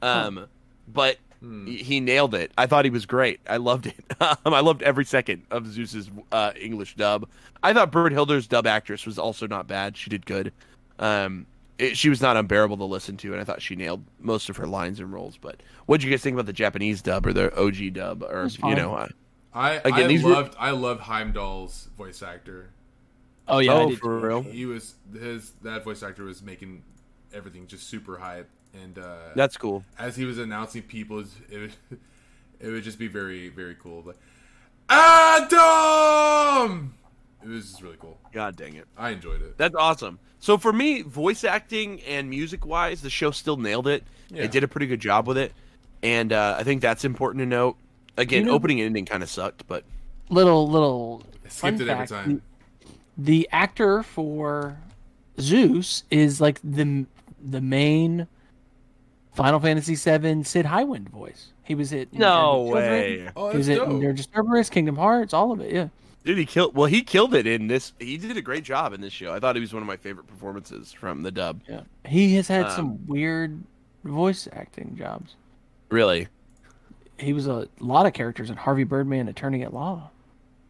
um, but Hmm. he, he nailed it. I thought he was great. I loved it. um, I loved every second of Zeus's uh, English dub. I thought Brunhilde's dub actress was also not bad. She did good. Um, it, she was not unbearable to listen to, and I thought she nailed most of her lines and roles. But what did you guys think about the Japanese dub or the OG dub, or you know? Uh, I Again, I these were- I loved Heimdall's voice actor. Oh yeah, I oh, did for real? He was his that voice actor was making everything just super hype, and uh, That's cool. as he was announcing people, it would, it would just be very very cool. But Adam, it was just really cool. God dang it. I enjoyed it. That's awesome. So for me, voice acting and music wise, the show still nailed it. Yeah. It did a pretty good job with it, and uh, I think that's important to note. Again, You know- opening and ending kind of sucked, but Little little I skipped fun it every time. The actor for Zeus is like the the main Final Fantasy VII Cid Highwind voice. He was it. in no Advent Children. way, Oh, He was that's it in dope. Kingdom Hearts, all of it. Yeah. dude. He killed. Well, he killed it in this. He did a great job in this show. I thought he was one of my favorite performances from the dub. Yeah. He has had Um, some weird voice acting jobs. Really. He was a lot of characters in Harvey Birdman, Attorney at Law.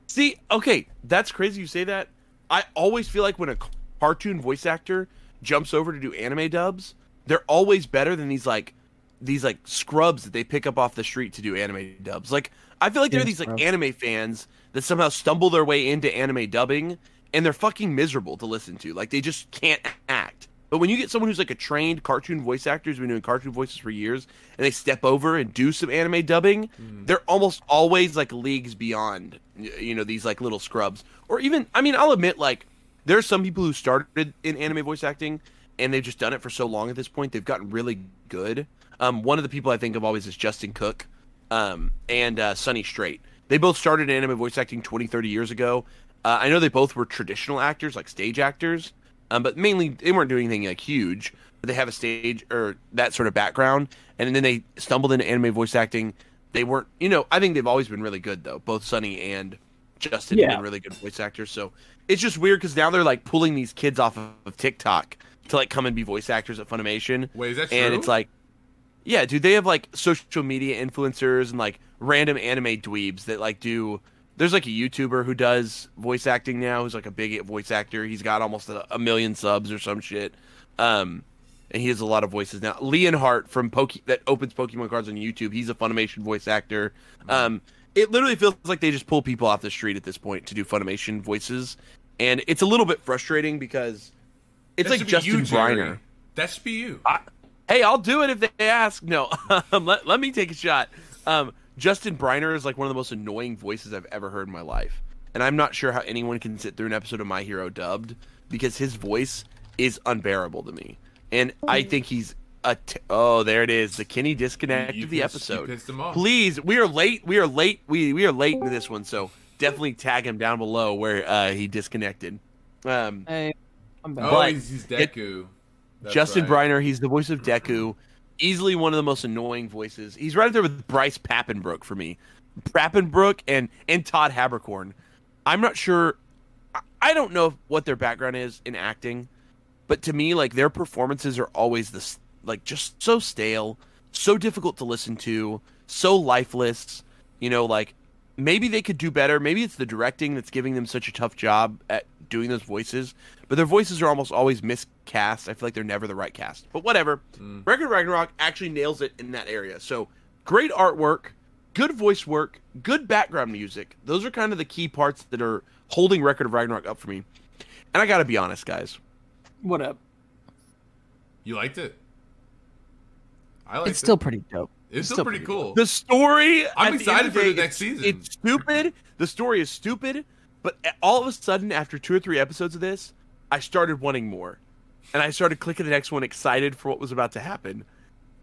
See, okay, that's crazy you say that. I always feel like when a cartoon voice actor jumps over to do anime dubs, they're always better than these like these like scrubs that they pick up off the street to do anime dubs. Like I feel like there are Yeah, these like anime fans that somehow stumble their way into anime dubbing and they're fucking miserable to listen to. Like they just can't act. But when you get someone who's like a trained cartoon voice actor who's been doing cartoon voices for years and they step over and do some anime dubbing, hmm. they're almost always like leagues beyond you know these like little scrubs. Or even I mean, I'll admit like there are some people who started in anime voice acting and they've just done it for so long at this point they've gotten really good. Um, one of the people I think of always is Justin Cook um, and uh, Sonny Strait. They both started in anime voice acting 20, 30 years ago. Uh, I know they both were traditional actors, like stage actors, um, but mainly they weren't doing anything like huge. But they have a stage or that sort of background, and then they stumbled into anime voice acting. They weren't, you know, I think they've always been really good though. Both Sonny and Justin have been really good voice actors. So it's just weird because now they're like pulling these kids off of, of TikTok to like come and be voice actors at Funimation. Wait, is that true? and it's like yeah dude they have like social media influencers and like random anime dweebs that like do there's like a youtuber who does voice acting now who's like a big voice actor. He's got almost a, a million subs or some shit. Um and he has a lot of voices now. Leonhart from poke that opens pokemon cards on youtube he's a funimation voice actor. Um it literally feels like they just pull people off the street at this point to do funimation voices. And it's a little bit frustrating because it's That like justin you, Jerry. briner That should be you. Hey, I'll do it if they ask. No, um, let, let me take a shot. Um, Justin Briner is like one of the most annoying voices I've ever heard in my life. And I'm not sure how anyone can sit through an episode of My Hero dubbed because his voice is unbearable to me. And I think he's a t- oh, there it is. The Kenny disconnect You of the pissed- episode. You pissed him off. Please, we are late. We are late. We we are late to this one, so definitely tag him down below where uh, he disconnected. Um, Hey, I'm back. Oh, But he's, he's Deku. That's Justin right. Briner, he's the voice of Deku. Easily one of the most annoying voices. He's right up there with Bryce Papenbrook for me. Papenbrook and and Todd Haberkorn. I'm not sure. I- I don't know what their background is in acting, but to me, like their performances are always this like just so stale, so difficult to listen to, so lifeless. You know, like maybe they could do better. Maybe it's the directing that's giving them such a tough job at doing those voices. But their voices are almost always miscast. I feel like they're never the right cast. But whatever. Mm. Record Ragnarok actually nails it in that area. So great artwork, good voice work, good background music. Those are kind of the key parts that are holding Record of Ragnarok up for me. And I gotta be honest, guys. What up? You liked it. I liked it. It's it. still pretty dope. It's still, pretty cool. The story. I'm at the excited end for the day, next it's- season. It's stupid. The story is stupid. But all of a sudden, after two or three episodes of this, I started wanting more, and I started clicking the next one, excited for what was about to happen.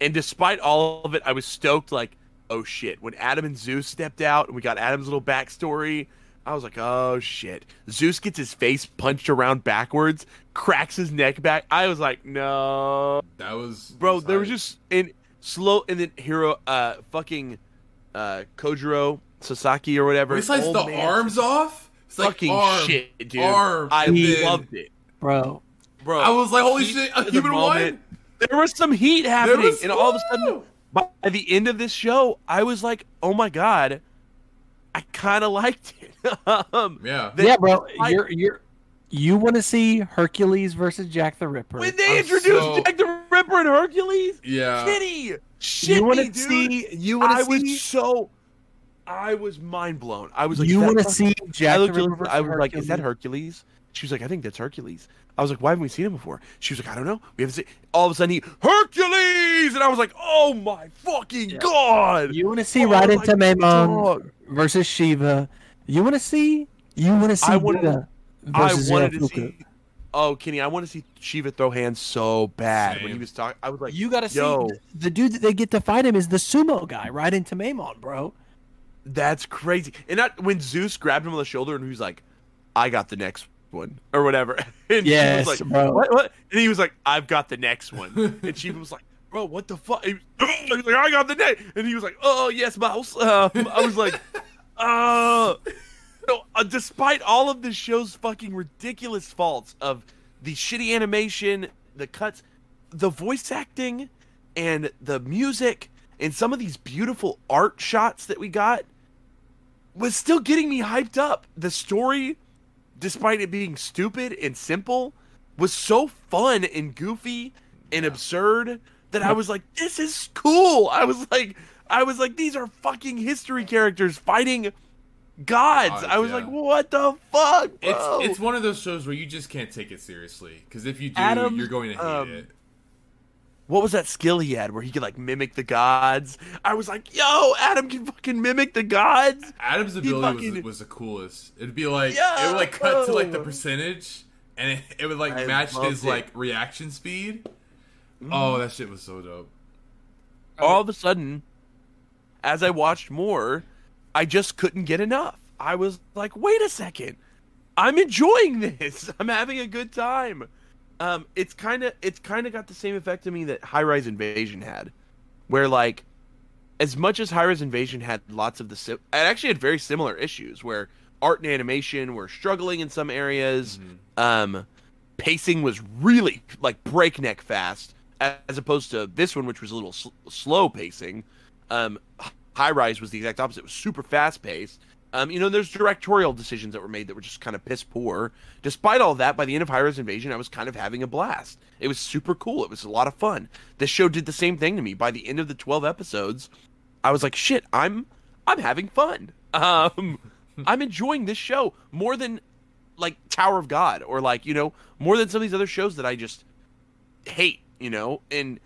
And despite all of it, I was stoked. Like, oh shit! When Adam and Zeus stepped out, and we got Adam's little backstory. I was like, oh shit. Zeus gets his face punched around backwards, cracks his neck back. I was like, no that was bro was there was just in slow and then hero uh fucking uh kojiro sasaki or whatever he slices the man, arms off. It's like fucking arm, shit dude arm, i and then- loved it Bro, bro I was like, holy heat shit, to a the human moment. one. there was some heat happening was- and all of a sudden Woo! by the end of this show i was like oh my god i kind of liked it um Yeah. They- yeah, bro, I- you're you're you want to see Hercules versus Jack the Ripper? when they I'm introduced so- jack the ripper and hercules Yeah. kitty shit you want me, to see? You want I to was see? so, I was mind blown. I was like, you want to see I Jack the looked at Ripper I was like, "Is that Hercules? Hercules?" She was like, "I think that's Hercules." I was like, "Why haven't we seen him before?" She was like, "I don't know. We haven't seen." All of a sudden, he Hercules, and I was like, "Oh my fucking Yeah. god!" You want to see Oh right my into Maimon dog. versus Shiva? You want to see? You want to see I wanted- Buddha I versus uh, wanted to see. Oh, Kenny, I want to see Shiva throw hands so bad when he was talking. I was like, You got to see Yo. the, the dude that they get to fight him is the sumo guy Raiden Tameemon, bro. That's crazy. And that when Zeus grabbed him on the shoulder and he was like, "I got the next one" or whatever. And she Yes, was like, bro. What? What? And he was like, "I've got the next one." and she was like, "Bro, what the fuck?" He was like, "I got the next." And he was like, "Oh yes, mouse." Um, I was like, "Uh." No, uh, despite all of this show's fucking ridiculous faults of the shitty animation, the cuts, the voice acting, and the music, and some of these beautiful art shots that we got, was still getting me hyped up. The story, despite it being stupid and simple, was so fun and goofy and absurd that I was like, "This is cool." I was like, I was like, "These are fucking history characters fighting." Gods. I was yeah. like, what the fuck, It's bro? it's one of those shows where you just can't take it seriously because if you do, Adam, you're going to hate um, it. What was that skill he had where he could like mimic the gods? I was like, yo, Adam can fucking mimic the gods. Adam's ability fucking- was, was the coolest. It'd be like Yeah, it would like cut to like the percentage, and it, it would like I match his it. Like reaction speed. Mm-hmm. Oh, that shit was so dope. All of a sudden, as I watched more, I just couldn't get enough. I was like, wait a second, I'm enjoying this. I'm having a good time. Um, it's kind of it's kind of got the same effect to me that High Rise Invasion had, where like, as much as High Rise Invasion had lots of the si- it actually had very similar issues where art and animation were struggling in some areas. Um, pacing was really like breakneck fast, as opposed to this one, which was a little sl- slow pacing. Um, High Rise was the exact opposite; it was super fast paced. Um, you know, there's directorial decisions that were made that were just kind of piss poor. Despite all that, by the end of Rise Invasion, I was kind of having a blast. It was super cool. It was a lot of fun. This show did the same thing to me. By the end of the 12 episodes, I was like, shit, I'm I'm having fun. Um, I'm enjoying this show more than like Tower of God or like you know more than some of these other shows that I just hate. You know, and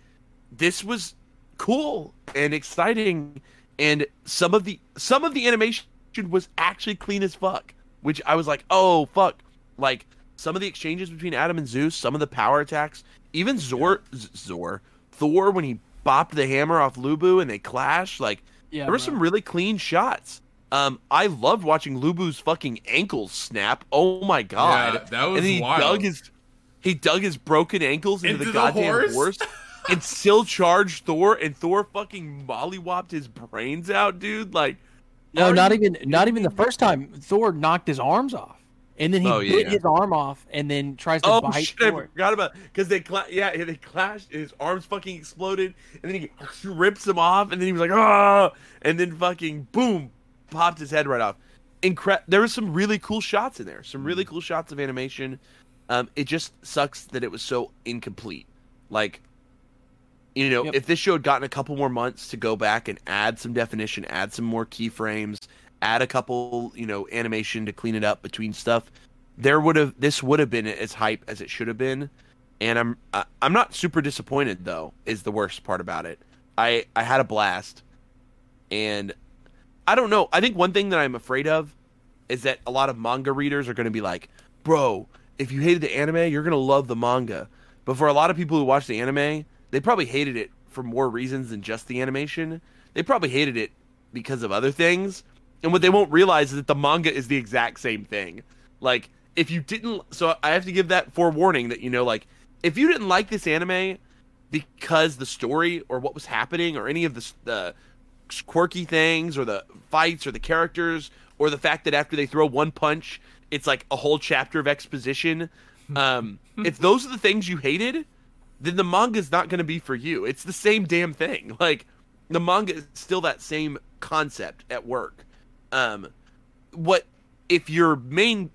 this was cool and exciting, and some of the some of the animation was actually clean as fuck. Which I was like, oh fuck, like some of the exchanges between Adam and Zeus, some of the power attacks, even Zor Zor Thor when he bopped the hammer off Lu Bu and they clashed. Like Yeah, there were bro. some really clean shots. Um, I loved watching Lu Bu's fucking ankles snap. Oh my god, Yeah, that was and he wild. dug his he dug his broken ankles into, Into the the goddamn horse? horse. and still charged Thor, and Thor fucking mollywopped his brains out, dude. Like, No, not even not even the first time. Thor knocked his arms off, and then he Oh, bit yeah. his arm off, and then tries to Oh bite shit! I Thor. forgot about because they cla- yeah they clashed. His arms fucking exploded, and then he rips them off, and then he was like ah, and then fucking boom, popped his head right off. Incre- there was some really cool shots in there, some really cool shots of animation. Um, it just sucks that it was so incomplete. Like, you know, Yep. if this show had gotten a couple more months to go back and add some definition, add some more keyframes, add a couple, you know, animation to clean it up between stuff, there would have this would have been as hype as it should have been. And I'm I- I'm not super disappointed though. Is the worst part about it. I I had a blast, and I don't know. I think one thing that I'm afraid of is that a lot of manga readers are going to be like, "Bro, if you hated the anime, you're going to love the manga." But for a lot of people who watch the anime, they probably hated it for more reasons than just the animation. They probably hated it because of other things. And what they won't realize is that the manga is the exact same thing. Like, if you didn't, so I have to give that forewarning that you know, like, if you didn't like this anime because the story or what was happening or any of the the quirky things or the fights or the characters or the fact that after they throw one punch, it's like a whole chapter of exposition. Um, if those are the things you hated, then the manga's not going to be for you. It's the same damn thing. Like the manga is still that same concept at work. Um, what if your main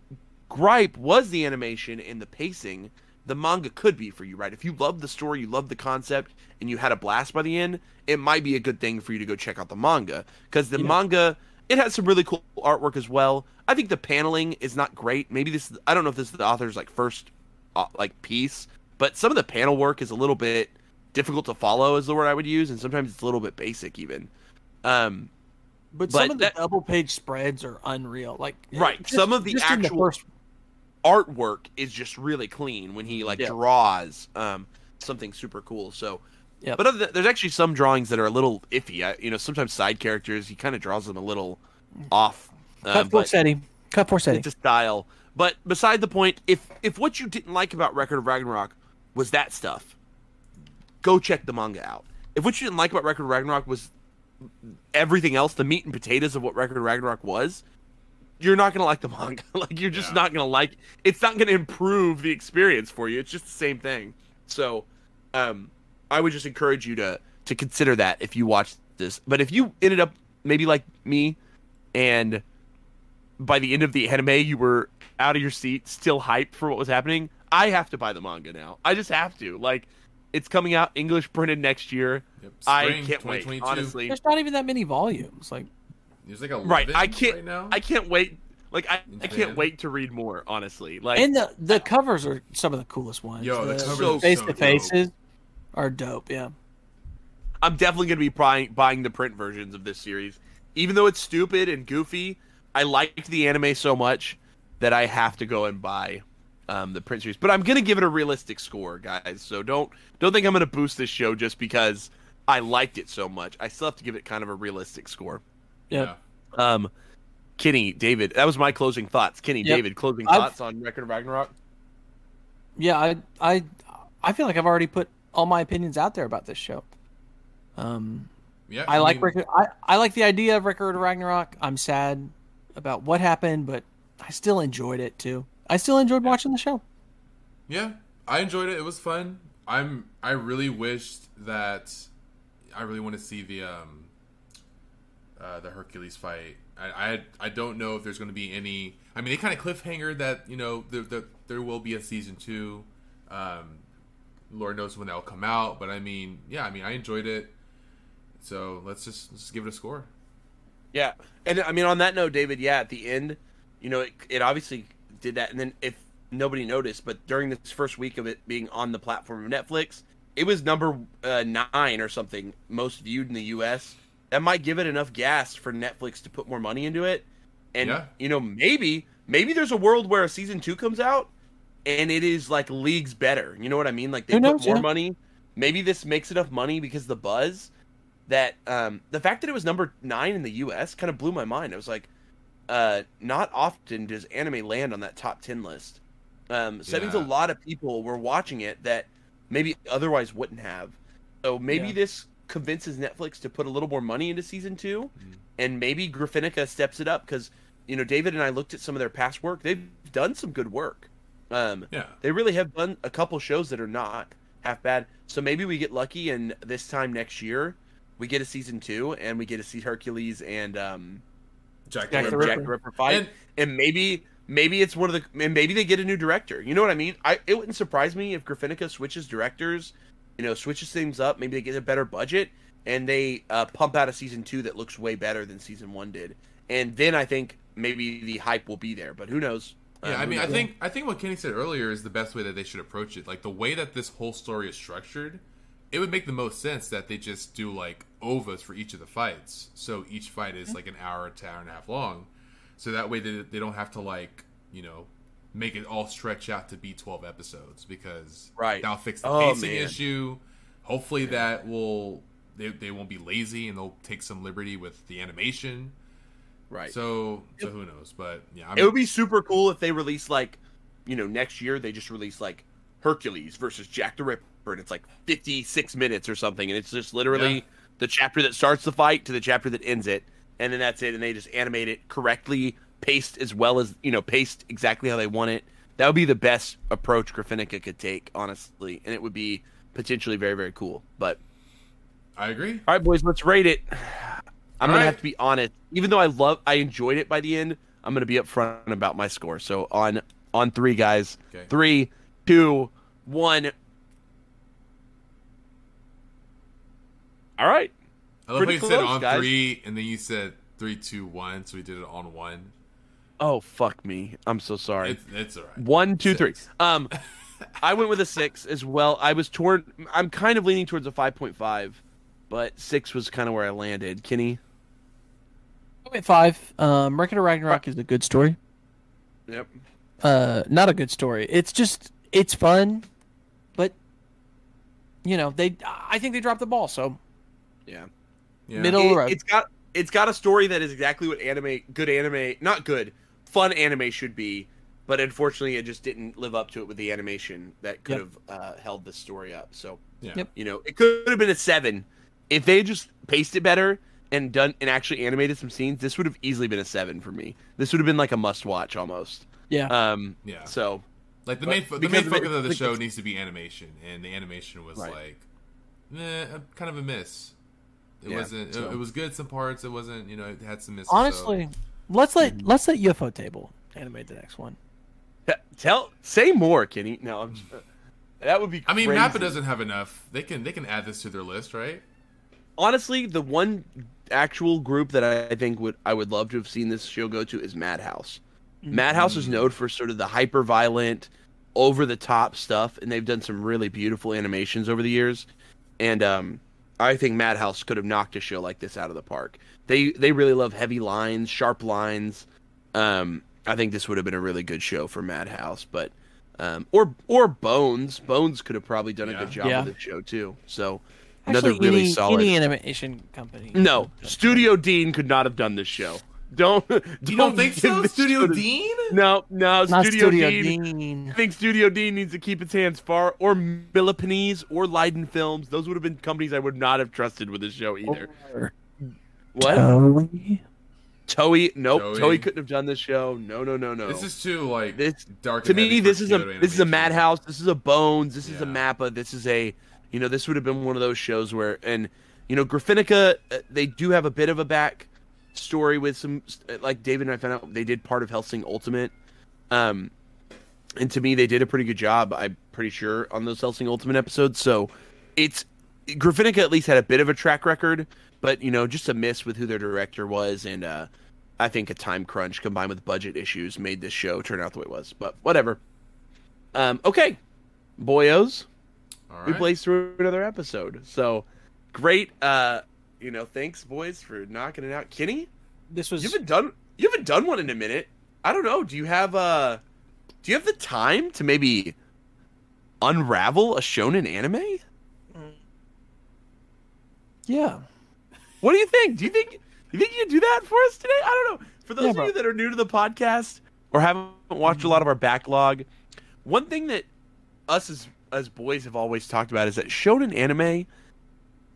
gripe was the animation and the pacing? The manga could be for you, right? If you love the story, you love the concept, and you had a blast by the end, it might be a good thing for you to go check out the manga because the Yeah. manga it has some really cool artwork as well. I think the paneling is not great. Maybe this I don't know if this is the author's like first uh, like piece, but some of the panel work is a little bit difficult to follow is the word I would use and sometimes it's a little bit basic even. Um But, But some of the that- double page spreads are unreal. Like Right, just- some of the actual- first, artwork is just really clean when he like Yeah. draws um something super cool. So yeah. but other there's actually some drawings that are a little iffy. I, you know, sometimes side characters he kind of draws them a little off. cut Um, setting, cut for setting. it's a style. But beside the point, if if what you didn't like about Record of Ragnarok was that stuff, go check the manga out. If what you didn't like about Record of Ragnarok was everything else, the meat and potatoes of what Record of Ragnarok was, you're not gonna like the manga. like you're just Yeah. not gonna like. It's not gonna improve the experience for you. It's just the same thing. So, um, I would just encourage you to to consider that if you watch this. But if you ended up maybe like me, and by the end of the anime you were out of your seat, still hyped for what was happening, I have to buy the manga now. I just have to. Like, it's coming out English printed next year. Yep, I can't wait. Honestly, There's not even that many volumes. Like There's like a right? I can't. right now. I can't wait. Like, I, I can't wait to read more. Honestly, like, and the the covers are some of the coolest ones. Yo, the covers are face so to dope. faces are dope. Yeah. I'm definitely going to be buying buying the print versions of this series, even though it's stupid and goofy. I liked the anime so much that I have to go and buy um, the print series. But I'm going to give it a realistic score, guys. So don't don't think I'm going to boost this show just because I liked it so much. I still have to give it kind of a realistic score. Yeah. Yeah. Um, Kenny, David, that was my closing thoughts. Kenny, Yep. David, closing I've- thoughts on Record of Ragnarok. Yeah, I I I feel like I've already put all my opinions out there about this show. Um, Yeah. I, like mean, Record. I, I like the idea of Record of Ragnarok. I'm sad about what happened, but I still enjoyed it too. I still enjoyed watching the show. Yeah, I enjoyed it. It was fun. I'm. I really wished that. I really want to see the um. Uh, the Hercules fight. I, I I don't know if there's going to be any. I mean, they kind of cliffhanger that you know the, the, there will be a season two. Um, Lord knows when that'll come out, but I mean, yeah, I mean, I enjoyed it. So let's just let's just give it a score. Yeah, and I mean on that note, David. Yeah, at the end, you know, it, it obviously did that, and then if nobody noticed, but during this first week of it being on the platform of Netflix, it was number uh, nine or something most viewed in the U.S. That might give it enough gas for Netflix to put more money into it, and Yeah. you know maybe maybe there's a world where a season two comes out and it is like leagues better. You know what I mean? Like they Who put knows, more yeah. money. maybe this makes enough money because the buzz that um, the fact that it was number nine in the U.S. kind of blew my mind. I was like, uh, not often does anime land on that top ten list. Um, so that means a lot of people were watching it that maybe otherwise wouldn't have. So maybe Yeah. this convinces Netflix to put a little more money into season 2 Mhm. and maybe Graphinica steps it up because you know David and I looked at some of their past work. They've done some good work. Um, Yeah. they really have done a couple shows that are not half bad. So maybe we get lucky, and this time next year, we get a season two, and we get to see Hercules and um, Jack, Jack the the Ripper. Jack the Ripper fight, And- and, maybe maybe it's one of the and maybe they get a new director. You know what I mean? I it wouldn't surprise me if Graphinica switches directors, you know, switches things up. Maybe they get a better budget and they uh, pump out a season two that looks way better than season one did. And then I think maybe the hype will be there. But who knows? Yeah, Um, I who mean, I think I think what Kenny said earlier is the best way that they should approach it. Like the way that this whole story is structured, it would make the most sense that they just do like ovas for each of the fights. So each fight is like an hour to hour and a half long. So that way they, they don't have to like you know make it all stretch out to be twelve episodes because Right. that'll fix the Oh, pacing man. issue. Hopefully that will they they won't be lazy and they'll take some liberty with the animation. right. So so who knows? But yeah, I'm, It would be super cool if they release like, you know, next year they just release like Hercules versus Jack the Ripper, and it's like 56 minutes or something, and it's just literally Yeah. The chapter that starts the fight to the chapter that ends it, and then that's it, and they just animate it correctly, paced as well as you know, paced exactly how they want it. That would be the best approach Graphinica could take, honestly, and it would be potentially very very cool. But I agree. all right, boys, let's rate it. I'm All gonna right. have to be honest. Even though I love, I enjoyed it by the end. I'm gonna be upfront about my score. So on on three, guys. Okay. Three, two, one. All right. I love how Pretty you said on guys. three, and then you said three, two, one. So we did it on one. Oh fuck me. I'm so sorry. It's, it's all right. One, two, three. Six. Um, I went with a six as well. I was torn. I'm kind of leaning towards a five point five, but six was kind of where I landed. Kenny. I went five. Um, Record of Ragnarok is a good story. Yep. Uh, not a good story. It's just it's fun, but you know they. I think they dropped the ball. So Yeah. Yeah. middle of the road. It, has got it's got a story that is exactly what anime good anime not good fun anime should be but unfortunately it just didn't live up to it with the animation that could Yep. have uh, held the story up so Yeah. Yep. you know it could have been a seven if they just paced it better and done and actually animated some scenes this would have easily been a seven for me this would have been like a must watch almost yeah. um Yeah. so Like the main fo- the because main of it- focus of the like show needs to be animation, and the animation was Right. like, eh, kind of a miss. It Yeah, wasn't. so- It, it was good some parts. It wasn't. You know, it had some misses. Honestly, let's let mm-hmm. let's let Ufotable animate the next one. tell say more kenny no I'm just, uh, that would be so. I mean. Mappa doesn't have enough. They can they can add this to their list, right? honestly, the one actual group that I think would I would love to have seen this show go to is Madhouse. Mm. Madhouse is mm. known for sort of the hyper violent, over the top stuff, and they've done some really beautiful animations over the years. And um, I think Madhouse could have knocked a show like this out of the park. They they really love heavy lines, sharp lines. Um, I think this would have been a really good show for Madhouse, but um, or or Bones. Bones could have probably done a good job Yeah. with the show too. So another Actually, really any, solid. any animation company. No, Studio Deen could not have done this show. Don't. You don't think so, Studio to- Deen? No, no, not Studio, Studio Deen. Deen. I think Studio Deen needs to keep its hands far, or Millepensee, or Liden Films. Those would have been companies I would not have trusted with this show either. Or What? Toei. Toei? Nope. Toei. Toei. couldn't have done this show. No, no, no, no. This is too like This- dark. to me, this is a Kyoto this is a. Madhouse. This is a Bones. This is a Mappa. This is a you know this would have been one of those shows where and you know Graphinica uh, they do have a bit of a back story with some like David and I found out they did part of Hellsing Ultimate, um, and to me they did a pretty good job. I'm pretty sure on those Hellsing Ultimate episodes. So it's Graphinica at least had a bit of a track record, but you know just a miss with who their director was and. uh I think a time crunch combined with budget issues made this show turn out the way it was. But whatever. Um, okay, boyos, All we blazed through another episode. So great. Uh, you know, thanks boys for knocking it out. Kenny, This was you haven't done you haven't done one in a minute. I don't know. Do you have uh do you have the time to maybe unravel a shonen anime? Mm, Yeah. What do you think? Do you think you think you can do that for us today? I don't know. For those Yeah, of bro. you that are new to the podcast or haven't watched a lot of our backlog, one thing that us as as boys have always talked about is that shonen anime,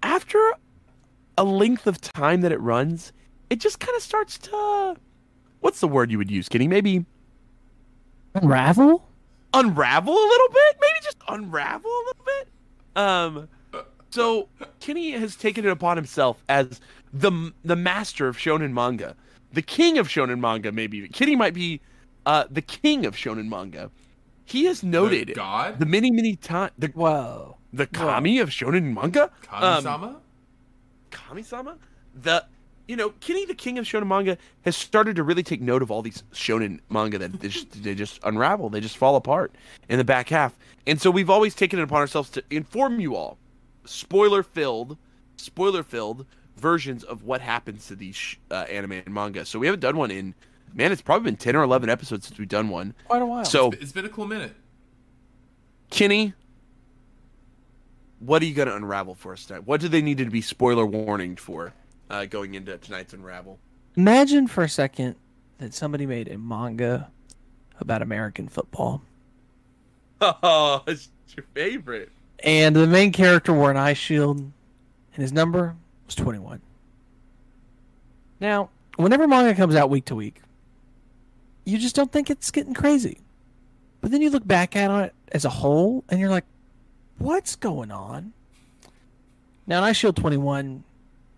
after a length of time that it runs, it just kind of starts to what's the word you would use, Kenny? Maybe Unravel? unravel a little bit maybe just unravel a little bit um so kenny has taken it upon himself as the the master of shonen manga the king of shonen manga maybe kenny might be uh the king of shonen manga he has noted The god? the many many times the Whoa. the kami of shonen manga Um, Kami-sama? Kami-sama? The you know, Kenny the King of Shonen manga has started to really take note of all these shonen manga that they just, they just unravel, they just fall apart in the back half. And so we've always taken it upon ourselves to inform you all, spoiler filled, spoiler filled versions of what happens to these sh- uh, anime and manga. So we haven't done one in man, it's probably been 10 or 11 episodes since we've done one. Quite a while. So, It's been a cool minute. Kenny, what are you going to unravel for us tonight? What do they need to be spoiler warned for uh, going into tonight's unravel? imagine for a second that somebody made a manga about American football. Oh, it's your favorite. And the main character wore an eye shield, and his number was 21. Now, whenever manga comes out week to week, you just don't think it's getting crazy. But then you look back at it as a whole, and you're like, what's going on? Now, in Eyeshield 21,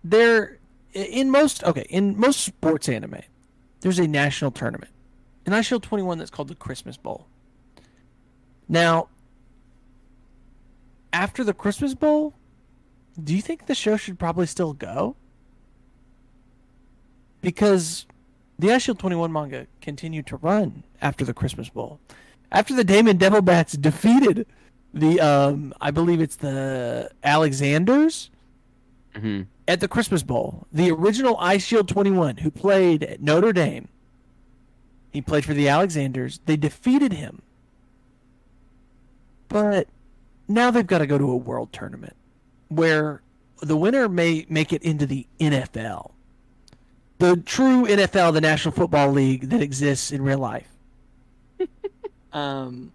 there, in most, okay, in most sports anime, there's a national tournament. In Eyeshield 21, that's called the Christmas Bowl. Now, after the Christmas Bowl, do you think the show should probably still go? Because the Eyeshield 21 manga continued to run after the Christmas Bowl. After the Deimon Devil Bats defeated the, um, I believe it's the Alexanders Mm-hmm. at the Christmas Bowl, the original Eyeshield 21 who played at Notre Dame, he played for the Alexanders. They defeated him. But now they've got to go to a world tournament where the winner may make it into the NFL. The true NFL, the National Football League that exists in real life. um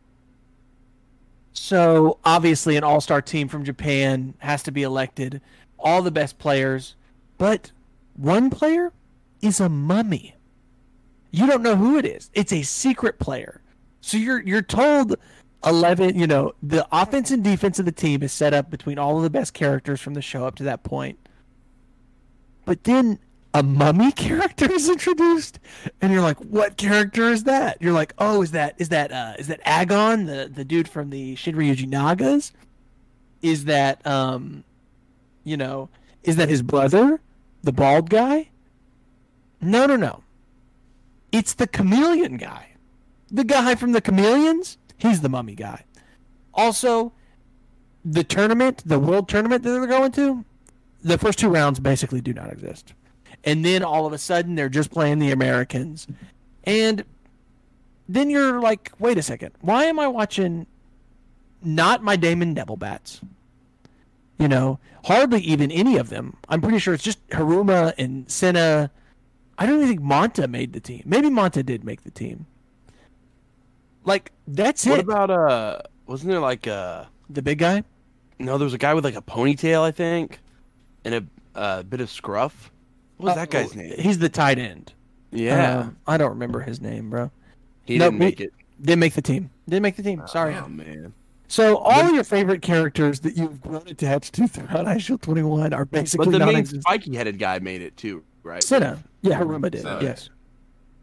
so obviously an all-star team from Japan has to be elected, all the best players, but one player is a mummy. You don't know who it is. It's a secret player. So you're you're told 11, you know, the offense and defense of the team is set up between all of the best characters from the show up to that point. But then a mummy character is introduced and you're like, "What character is that?" You're like, "Oh, is that is that uh is that Agon, the the dude from the Shinryuji Nagas? Is that um you know, is that his brother, the bald guy?" No, no, no. It's the chameleon guy. The guy from the chameleons, he's the mummy guy. Also, the tournament, the world tournament that they're going to, the first two rounds basically do not exist. And then all of a sudden they're just playing the Americans. And then you're like, wait a second, why am I watching not my Deimon Devil Bats? You know, hardly even any of them. I'm pretty sure it's just Hiruma and Sena. I don't even think Monta made the team. Maybe Monta did make the team. Like that's What it. about uh? Wasn't there like uh? the big guy? No, there was a guy with like a ponytail, I think, and a uh, bit of scruff. What was that guy's Oh, name? He's the tight end. Yeah, Um, I don't remember his name, bro. he no, didn't make we- it. Didn't make the team. Didn't make the team. Sorry. Oh man. So all of your favorite characters that you've grown attached to throughout Eyeshield 21 are basically But the main spiky-headed guy made it too, right? Sena. Yeah, Hiruma did. Sena. Yes.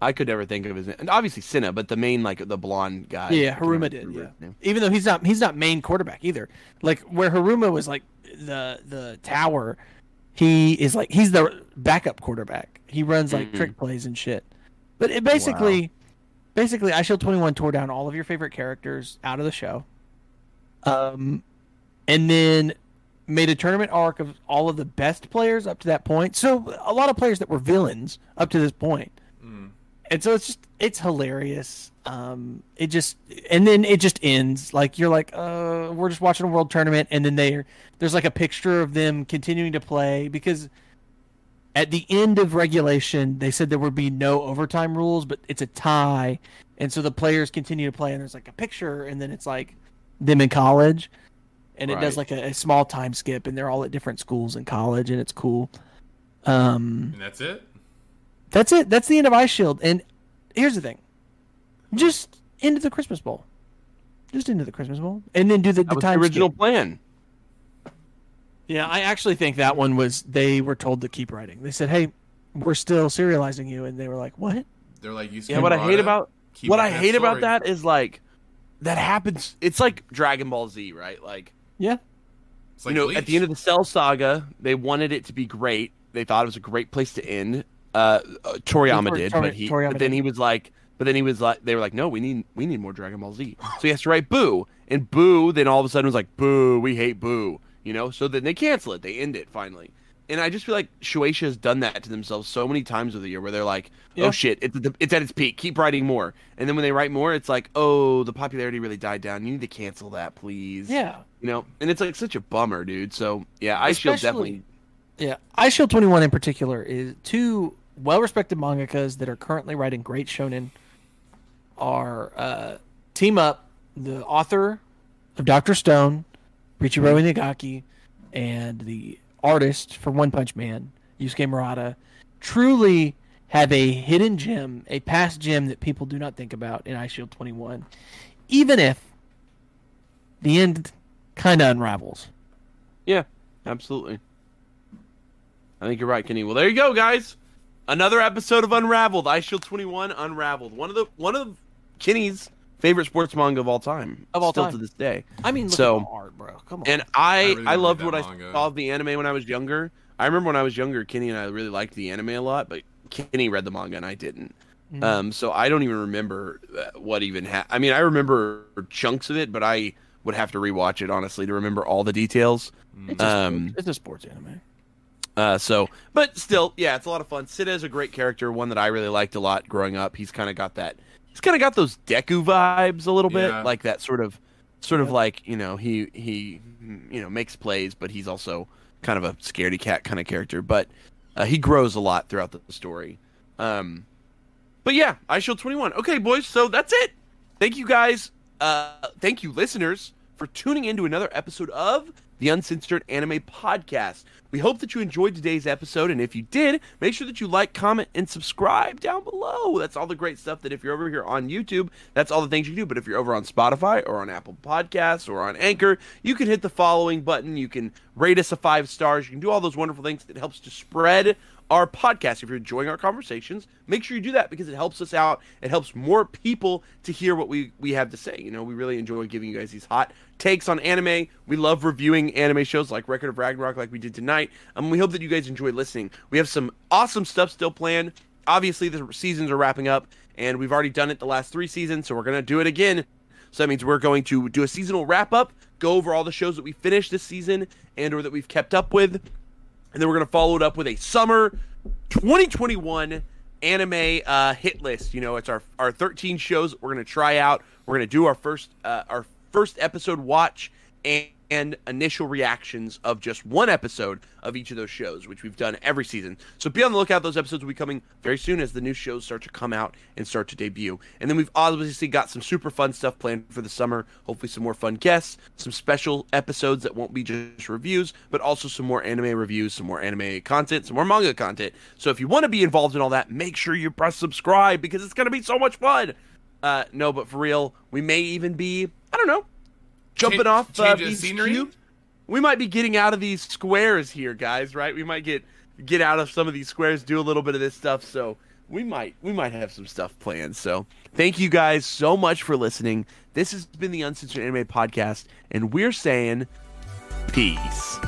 I could never think of his name. And obviously Sena, but the main like the blonde guy. Yeah, I can never Hiruma did. remember Yeah. Even though he's not he's not main quarterback either. Like where Hiruma was like the the tower, he is like he's the backup quarterback. He runs like Mhm. trick plays and shit. But it basically basically Eyeshield 21 tore down all of your favorite characters out of the show. Um and then made a tournament arc of all of the best players up to that point. So a lot of players that were villains up to this point. Mm. And so it's just it's hilarious. Um, it just and then it just ends. Like you're like, uh, we're just watching a world tournament, and then they there's like a picture of them continuing to play because at the end of regulation they said there would be no overtime rules, but it's a tie, and so the players continue to play, and there's like a picture, and then it's like them in college, and it does like a, a small time skip, and they're all at different schools in college, and it's cool. Um, And that's it. that's it. That's the end of Eyeshield. And here's the thing: just into the Christmas Bowl, just into the Christmas Bowl, and then do the, That the was the original skip. plan. Yeah, I actually think that one was they were told to keep writing. They said, "Hey, we're still serializing you," and they were like, "What?" They're like, you. Yeah, what I hate about what I writing hate about that is like that happens. It's like Dragon Ball Z, right? Like Yeah, It's like you know, Bleach. at the end of the Cell saga, they wanted it to be great. They thought it was a great place to end. Uh, uh Toriyama Tor- did, Tor- but he, Toriyama but then did. he was like, but then he was like, they were like, no, we need, we need more Dragon Ball Z. So he has to write Boo, and Boo. Then all of a sudden was like, Boo, we hate Boo. You know, so then they cancel it. They end it finally. And I just feel like Shueisha has done that to themselves so many times over the year, where they're like, oh, Yeah. "Oh shit, it's at, it's at its peak. Keep writing more." And then when they write more, it's like, "Oh, the popularity really died down. You need to cancel that, please." yeah, you know and it's like such a bummer dude so yeah Eyeshield Especially- definitely yeah. Eyeshield Twenty One in particular is two well-respected mangakas that are currently writing great shonen. Are uh, team up the author of Doctor Stone, Riichiro Inagaki, and the artist for One Punch Man, Yusuke Murata, truly have a hidden gem, a past gem that people do not think about in Eyeshield 21, even if the end kind of unravels. yeah absolutely. I think you're right kenny. Well there you go guys. Another episode of unraveled. Eyeshield 21 unraveled. One of the one of kenny's favorite sports manga of all time Of all still time. to this day I mean, look So- at the art, bro. Come on. and i I really i, loved that what i saw of the anime when i was younger i remember when i was younger kenny and i really liked the anime a lot but kenny read the manga and i didn't Mhm. um so i don't even remember uh, what even ha- i mean i remember chunks of it but i would have to rewatch it honestly to remember all the details it's, a um, sports, it's a sports anime. Uh, so, but still, yeah, it's a lot of fun. Sena is a great character, one that I really liked a lot growing up. He's kind of got that. He's kind of got those Deku vibes a little bit, Yeah. like that sort of, sort of like you know he he you know makes plays, but he's also kind of a scaredy cat kind of character. But uh, he grows a lot throughout the story. Um, but yeah, Eyeshield 21. Okay, boys, so that's it. Thank you guys. Uh, thank you, listeners, for tuning in to another episode of the Uncensored Anime Podcast. We hope that you enjoyed today's episode, and if you did, make sure that you like, comment, and subscribe down below. That's all the great stuff that if you're over here on YouTube, that's all the things you do. But if you're over on Spotify or on Apple Podcasts or on Anchor, you can hit the following button. You can rate us a five stars. You can do all those wonderful things. It helps to spread our podcast. If you're enjoying our conversations, make sure you do that because it helps us out. It helps more people to hear what we, we have to say. You know, we really enjoy giving you guys these hot takes on anime. We love reviewing anime shows like Record of Ragnarok, like we did tonight. Um, we hope that you guys enjoy listening. We have some awesome stuff still planned. Obviously, the seasons are wrapping up, and we've already done it the last three seasons, so we're going to do it again. So that means we're going to do a seasonal wrap up, go over all the shows that we finished this season and or that we've kept up with, and then we're to follow it up with a summer 2021 anime uh, hit list. You know, it's our our 13 shows we're to try out. We're to do our first uh, our first episode watch and, and initial reactions of just one episode of each of those shows, which we've done every season. So be on the lookout. Those episodes will be coming very soon as the new shows start to come out and start to debut. And then we've obviously got some super fun stuff planned for the summer. Hopefully, some more fun guests, some special episodes that won't be just reviews, but also some more anime reviews, some more anime content, some more manga content. So if you want to be involved in all that, make sure you press subscribe because it's going to be so much fun. Uh, no, but for real, we may even be, I don't know, jumping Change- off uh, of these scenery? cubes. We might be getting out of these squares here, guys. Right? We might get get out of some of these squares, do a little bit of this stuff. So we might we might have some stuff planned. So thank you guys so much for listening. This has been the Uncensored Anime Podcast, and we're saying peace.